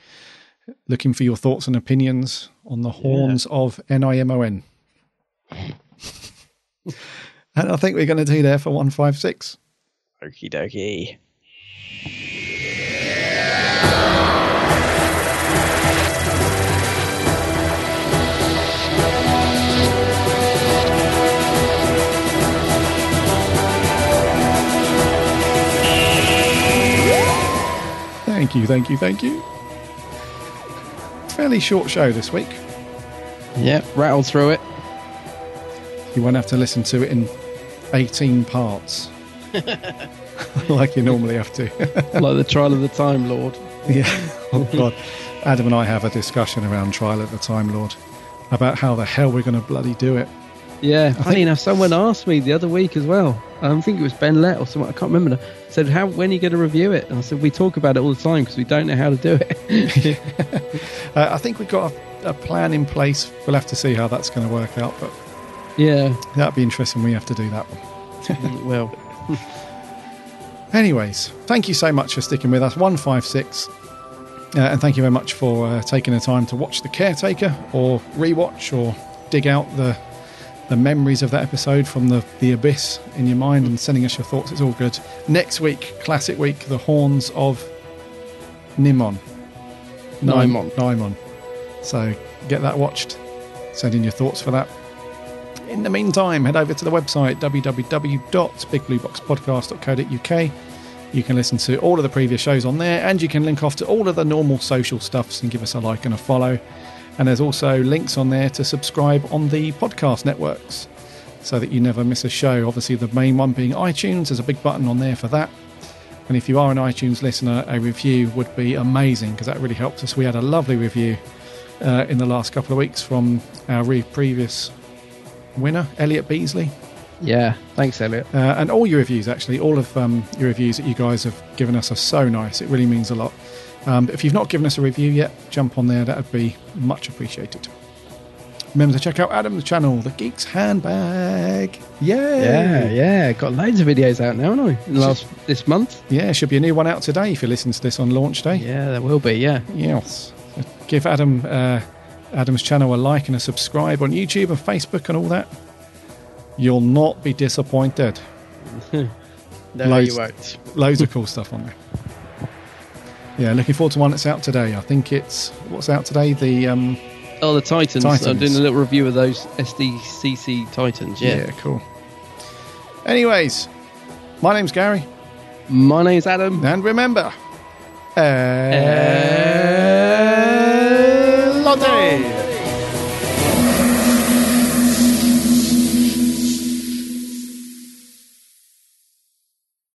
looking for your thoughts and opinions on the horns of NIMON. *laughs* and I think we're going to do there for 156. Okie dokie. Thank you, thank you, thank you. Fairly short show this week. Yeah, rattled through it. You won't have to listen to it in 18 parts *laughs* like you normally have to. *laughs* like the trial of the Time Lord. Yeah. Oh, God. Adam and I have a discussion around Trial of the Time Lord about how the hell we're going to bloody do it. Yeah, I funny enough, someone asked me the other week as well. I think it was Ben Lett or someone. I can't remember. now, Said, "How when are you going to review it?" And I said, "We talk about it all the time because we don't know how to do it." *laughs* Uh, I think we've got a, a plan in place. We'll have to see how that's going to work out, but yeah, that'd be interesting. We have to do that one. well, *laughs* Anyways, thank you so much for sticking with us. 156. Uh, and thank you very much for uh, taking the time to watch The Caretaker or rewatch or dig out the the memories of that episode from the, the abyss in your mind and sending us your thoughts. It's all good. Next week, classic week, The Horns of Nimon. Nimon. Nimon. So get that watched. Send in your thoughts for that. In the meantime, head over to the website www.bigblueboxpodcast.co.uk. You can listen to all of the previous shows on there, and you can link off to all of the normal social stuffs and give us a like and a follow. And there's also links on there to subscribe on the podcast networks so that you never miss a show. Obviously, the main one being iTunes, there's a big button on there for that. And if you are an iTunes listener, a review would be amazing because that really helps us. We had a lovely review uh, in the last couple of weeks from our re- previous winner, Elliot Beasley. yeah. Thanks, Elliot. Uh, and all your reviews, actually, all of um, your reviews that you guys have given us are so nice. It really means a lot. Um, if you've not given us a review yet, jump on there. That would be much appreciated. Remember to check out Adam's channel, The Geek's Handbag. Yay! Yeah, yeah. Got loads of videos out now, haven't I? In the last this month. Yeah, should be a new one out today if you listen to this on launch day. Yeah, there will be. Yeah. Yes. Give Adam uh, Adam's channel a like and a subscribe on YouTube and Facebook and all that. You'll not be disappointed. *laughs* no, Loads- you won't. Loads of cool stuff on there. *laughs* Yeah, looking forward to one that's out today. I think it's what's out today. The um, Oh, the Titans. I'm doing a little review of those SDCC Titans. Yeah. yeah, cool. Anyways, my name's Gary, My name's Adam. and remember, Lotte.